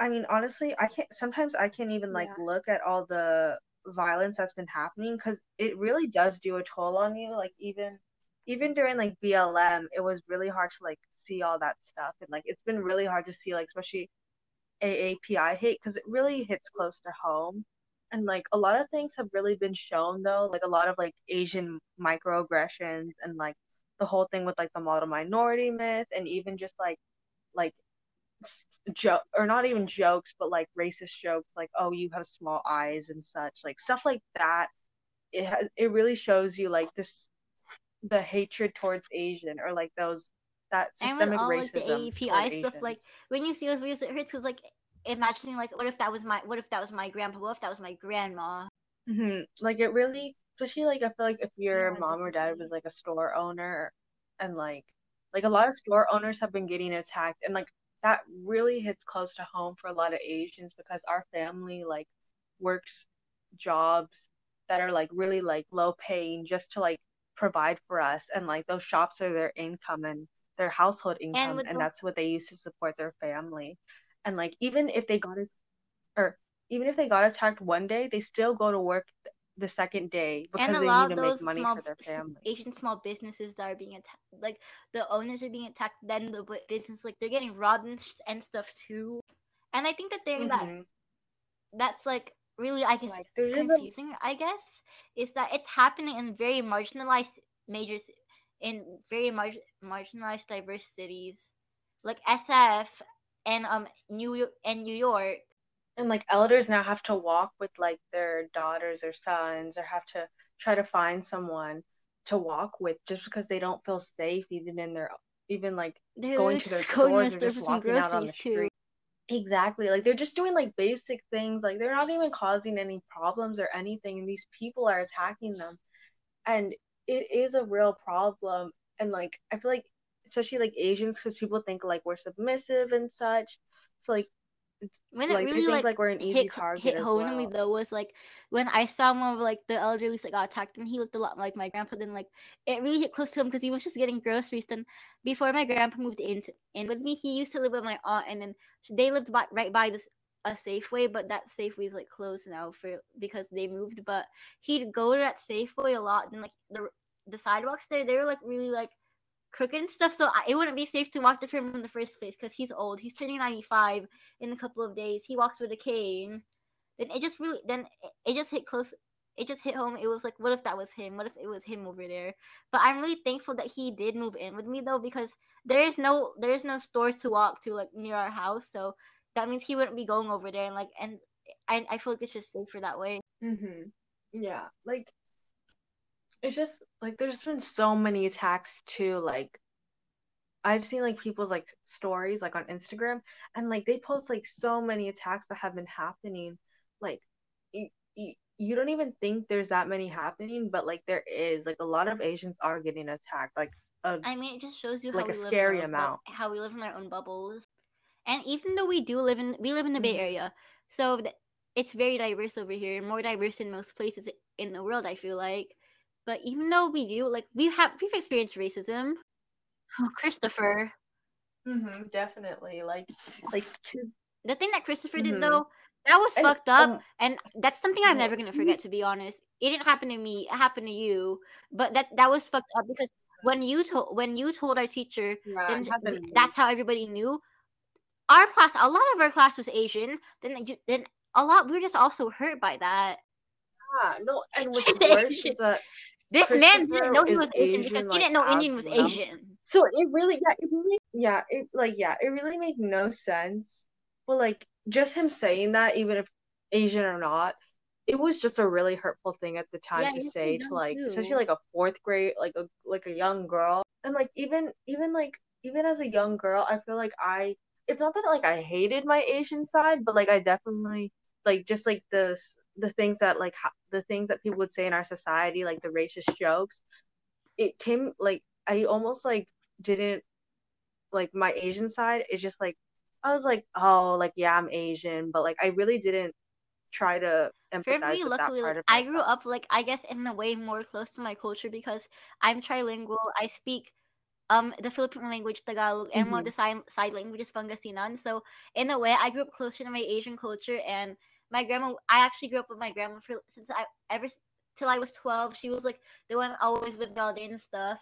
I mean, honestly, I can't. Sometimes I can't even like Yeah. look at all the violence that's been happening because it really does do a toll on you. Like even even during like BLM, it was really hard to like see all that stuff, and like it's been really hard to see like especially AAPI hate because it really hits close to home. And like a lot of things have really been shown though, like a lot of like Asian microaggressions and like the whole thing with like the model minority myth and even just like like joke or not even jokes but like racist jokes like oh you have small eyes and such like stuff like that it has it really shows you like this the hatred towards Asian or like those that And with systemic all like the racism toward stuff, like when you see those videos, it hurts because like imagining like what if that was my what if that was my grandpa, what if that was my grandma? hmm Like it really, especially like I feel like if your Yeah, mom or dad was like a store owner and like like a lot of store owners have been getting attacked and like that really hits close to home for a lot of Asians because our family like works jobs that are like really like low paying just to like provide for us and like those shops are their income and their household income and the- that's what they use to support their family. And like even if they got it or even if they got attacked one day, they still go to work the second day because and a they lot need to make money small for their family. Asian small businesses that are being attacked, like the owners are being attacked, then the business like they're getting robbed and, and stuff too. And I think that thing that Mhm. that's like really I guess Like just a confusing. I guess is that it's happening in very marginalized majors in very mar- marginalized diverse cities like SF and um New York and New York. and like elders now have to walk with like their daughters or sons or have to try to find someone to walk with just because they don't feel safe even in their even like They're going to their stores or just store for some walking out on the too. street. Exactly. Like they're just doing like basic things. Like they're not even causing any problems or anything, and these people are attacking them. And it is a real problem. And like I feel like especially like Asians, because people think like we're submissive and such. So like it's when like it really think like, like we're an easy hit target hit home to me though was like when I saw one of like the elderly that got attacked and he looked a lot like my grandpa. Then like it really hit close to him because he was just getting groceries. Then before my grandpa moved into in with me, he used to live with my aunt, and then they lived by, right by this a Safeway, but that Safeway is like closed now for because they moved. But he'd go to that Safeway a lot. and like the the sidewalks there, they were like really like crooked and stuff. So I, it wouldn't be safe to walk to him in the first place because he's old. He's turning ninety five in a couple of days. He walks with a cane. Then it just really then it, it just hit close. It just hit home. It was like, what if that was him? What if it was him over there? But I'm really thankful that he did move in with me though because there is no there is no stores to walk to like near our house. So that means he wouldn't be going over there and like and I I feel like it's just safer that way. Mm-hmm. Yeah, like it's just like there's been so many attacks too. Like I've seen like people's like stories like on Instagram and like they post like so many attacks that have been happening. Like you, you, you don't even think there's that many happening, but like there is. Like a lot of Asians are getting attacked. Like a I mean, it just shows you Like how a scary in our, bu- amount. how we live in our own bubbles. And even though we do live in we live in the Bay Mhm. Area, so it's very diverse over here, more diverse than most places in the world. I feel like, but even though we do, like we have we've experienced racism. Oh, Christopher, mm-hmm, definitely like like to the thing that Christopher did Mhm. though, that was and, fucked up, um, and that's something I'm never gonna forget. To be honest, it didn't happen to me; it happened to you. But that that was fucked up because when you told when you told our teacher yeah, then it j- happened we- to me. that's how everybody knew. Our class, a lot of our class was Asian. Then, you- then a lot we were just also hurt by that. Yeah, no, and what's The worse Asian- is that This man didn't know he was Asian, because Asian, he didn't know Indian was as well. Asian. So it really, yeah, it really, yeah, it like, yeah, it really made no sense. But like, just him saying that, even if Asian or not, it was just a really hurtful thing at the time Yeah, to say to like, especially too. like a fourth grade, like a like a young girl, and like even even like even as a young girl, I feel like I, it's not that like I hated my Asian side, but like I definitely like just like the the things that like ha- the things that people would say in our society, like the racist jokes it came like I almost like didn't like my Asian side. It's just like I was like, oh, like yeah, I'm Asian, but like I really didn't try to For me, with that luckily, part like of I grew up like I guess in a way more close to my culture because I'm trilingual. I speak um the Philippine language Tagalog and one of the side side languages Pangasinan. So in a way, I grew up closer to my Asian culture and my grandma. I actually grew up with my grandma for since I ever till I was twelve. She was like the one always with Valdez and stuff.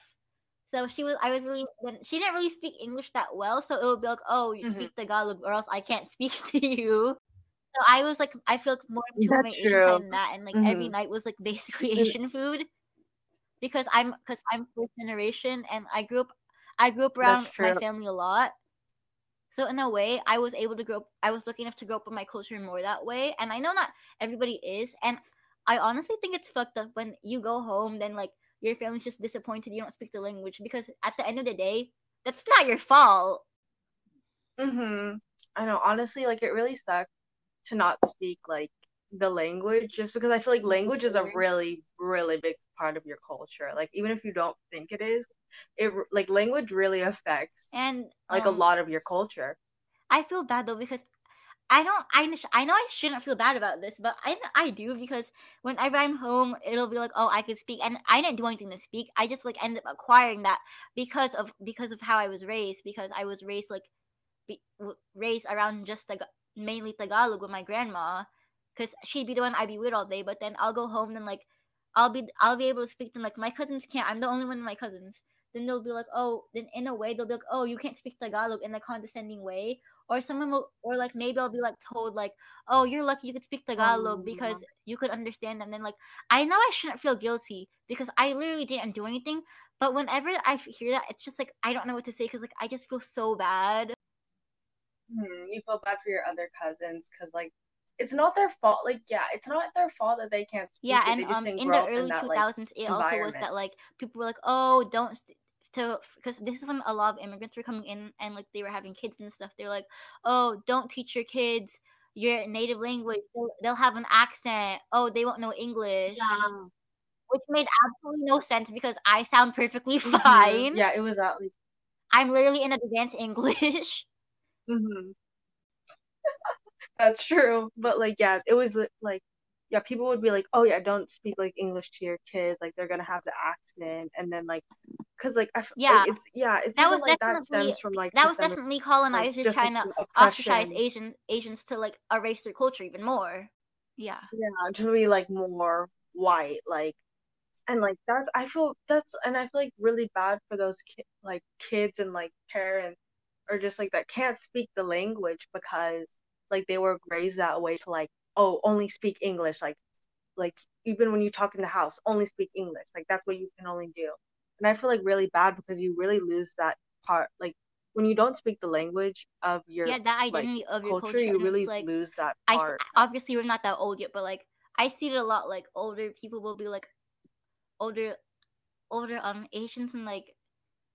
So she was. I was really. When, she didn't really speak English that well, so it would be like, "Oh, you hmm speak Tagalog, or else I can't speak to you." So I was like, I feel like more tune my That's Asian side true. than that, and like every hmm night was like basically Asian food because I'm because I'm first generation and I grew up I grew up around my family a lot. So in a way, I was able to grow up. I was lucky enough to grow up with my culture more that way, and I know not everybody is, and I honestly think it's fucked up when you go home, then like your family's just disappointed you don't speak the language because at the end of the day, that's not your fault. hmm I know. Honestly, like it really sucks to not speak like the language, just because I feel like language is a really, really big part of your culture. Like even if you don't think it is, it like language really affects And like a um, lot of your culture. I feel bad though because I don't. I I know I shouldn't feel bad about this, but I I do because whenever I'm home, it'll be like, oh, I could speak, and I didn't do anything to speak. I just like ended up acquiring that because of because of how I was raised. Because I was raised like be, w- raised around just Tag- mainly Tagalog with my grandma, because she'd be the one I'd be with all day. But then I'll go home, and like I'll be I'll be able to speak to them. Like my cousins can't. I'm the only one of my cousins. Then they'll be like, oh, then in a way they'll be like, oh, you can't speak Tagalog in a condescending way or someone will or like maybe I'll be like told like, "Oh, you're lucky you could speak Tagalog because Um, you could understand them." Then like I know I shouldn't feel guilty because I literally didn't do anything, but whenever I hear that, it's just like I don't know what to say because like I just feel so bad. hmm, you feel bad for your other cousins because like it's not their fault. Like yeah, it's not their fault that they can't Yeah, speak it. and um in the early that like 2000s it also was that like people were like, "Oh, don't st- to because this is when a lot of immigrants were coming in and like they were having kids and stuff. They're like, "Oh, don't teach your kids your native language. They'll, they'll have an accent. Oh, they won't know English." Yeah. which made absolutely no sense because I sound perfectly hmm fine. Yeah, it was that like. I'm literally in advanced English. hmm That's true. But like yeah, it was like yeah, people would be like, "Oh yeah, don't speak like English to your kids. Like they're gonna have the accent." And then like cuz like I f- like, yeah, it's yeah, it's that was like that definitely stems from like that was definitely like colonizers just like trying to ostracize. Asians Asians to like erase their culture even more. Yeah. Yeah, to be like more white like and like that's I feel that's and I feel like really bad for those ki like kids and like parents or just like that can't speak the language because like they were raised that way to like oh only speak English like like even when you talk in the house only speak English like that's what you can only do. And I feel like really bad because you really lose that part like when you don't speak the language of your Yeah, that like identity of your culture culture you really like lose that part. obviously we're not that old yet, but like I see it a lot like older people will be like older older um Asians and like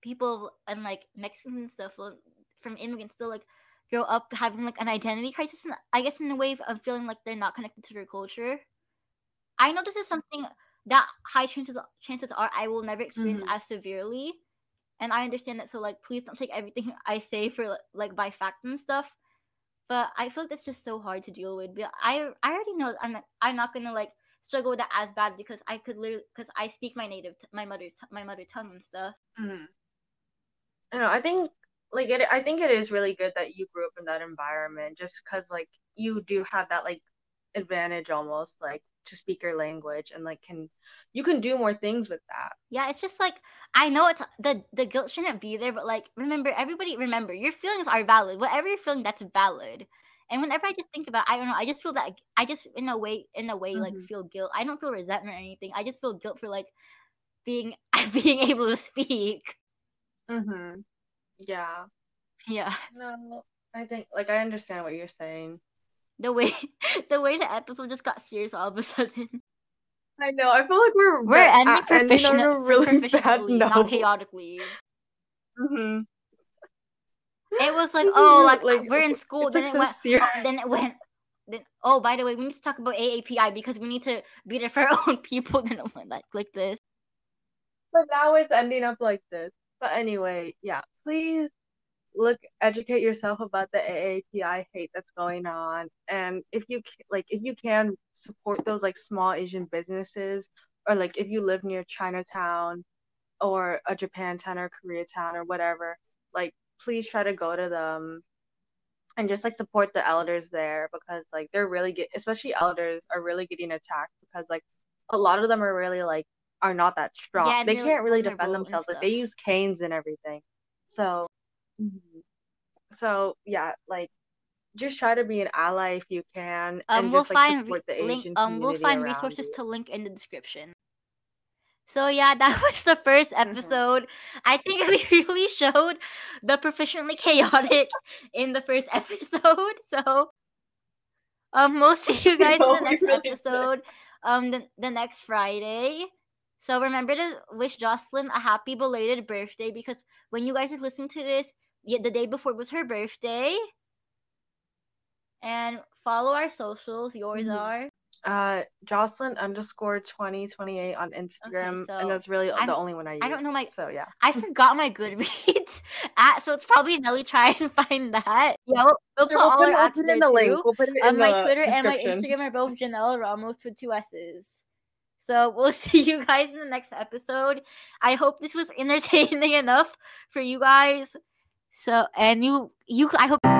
people and like Mexicans and stuff will, from immigrants still like grow up having like an identity crisis and I guess in a way of feeling like they're not connected to their culture. I know this is something that high chances chances are I will never experience hmm as severely. And I understand that so like please don't take everything I say for like by fact and stuff. But I feel like that's just so hard to deal with. But I I already know I'm not, I'm not gonna like struggle with that as bad because I could literally because I speak my native t- my mother's my mother tongue and stuff. hmm I know. I think like it. I think it is really good that you grew up in that environment, just because like you do have that like advantage almost like to speak your language and like can you can do more things with that. Yeah, it's just like I know it's the the guilt shouldn't be there, but like remember, everybody remember your feelings are valid. Whatever you're feeling, that's valid. And whenever I just think about, I don't know, I just feel that I just in a way, in a way, like hmm feel guilt. I don't feel resentment or anything. I just feel guilt for like being being able to speak. Mm-hmm. Yeah. Yeah. No, I think like I understand what you're saying. The way the way the episode just got serious all of a sudden. I know. I feel like we're We're ending a- ending on a really bad professionally, not chaotically. Mm-hmm. It was like, oh, like, like, we're in school. Then like it so went. oh, then it went. Then oh, by the way, we need to talk about AAPI because we need to be there for our own people. Then it went like like this. But now it's ending up like this. But anyway, yeah, please look, educate yourself about the AAPI hate that's going on, and if you like, if you can support those like small Asian businesses, or like if you live near Chinatown, or a Japantown or Koreatown or whatever, like please try to go to them. And just like support the elders there because like they're really get especially elders are really getting attacked because like a lot of them are really like are not that strong. Yeah, they can't really defend themselves. Like they use canes and everything. So, mhm. so yeah, like just try to be an ally if you can, Um, and we'll just like find support the re- link. Um, we'll find resources you. to link in the description. So yeah, that was the 1st Mhm. episode. I think we really showed the proficiently chaotic in the first episode. So, um, we'll see you guys know, in the next really did. episode. Um, the, the next Friday. So remember to wish Jocelyn a happy belated birthday because when you guys are listening to this, the day before was her birthday. And follow our socials. Yours Mhm. are. Uh, Jocelyn underscore twenty twenty eight on Instagram, so and that's really I'm- the only one I use. I don't know my So yeah. I forgot my Goodreads at, so it's probably Nelly try and find that. Yeah, we'll, we'll put all our I'll ads put it there in the too. link. We'll put it in Um, my Twitter and my. Instagram are both Janelle Ramos with two S's. So we'll see you guys in the next episode. I hope this was entertaining enough for you guys. So and you you I hope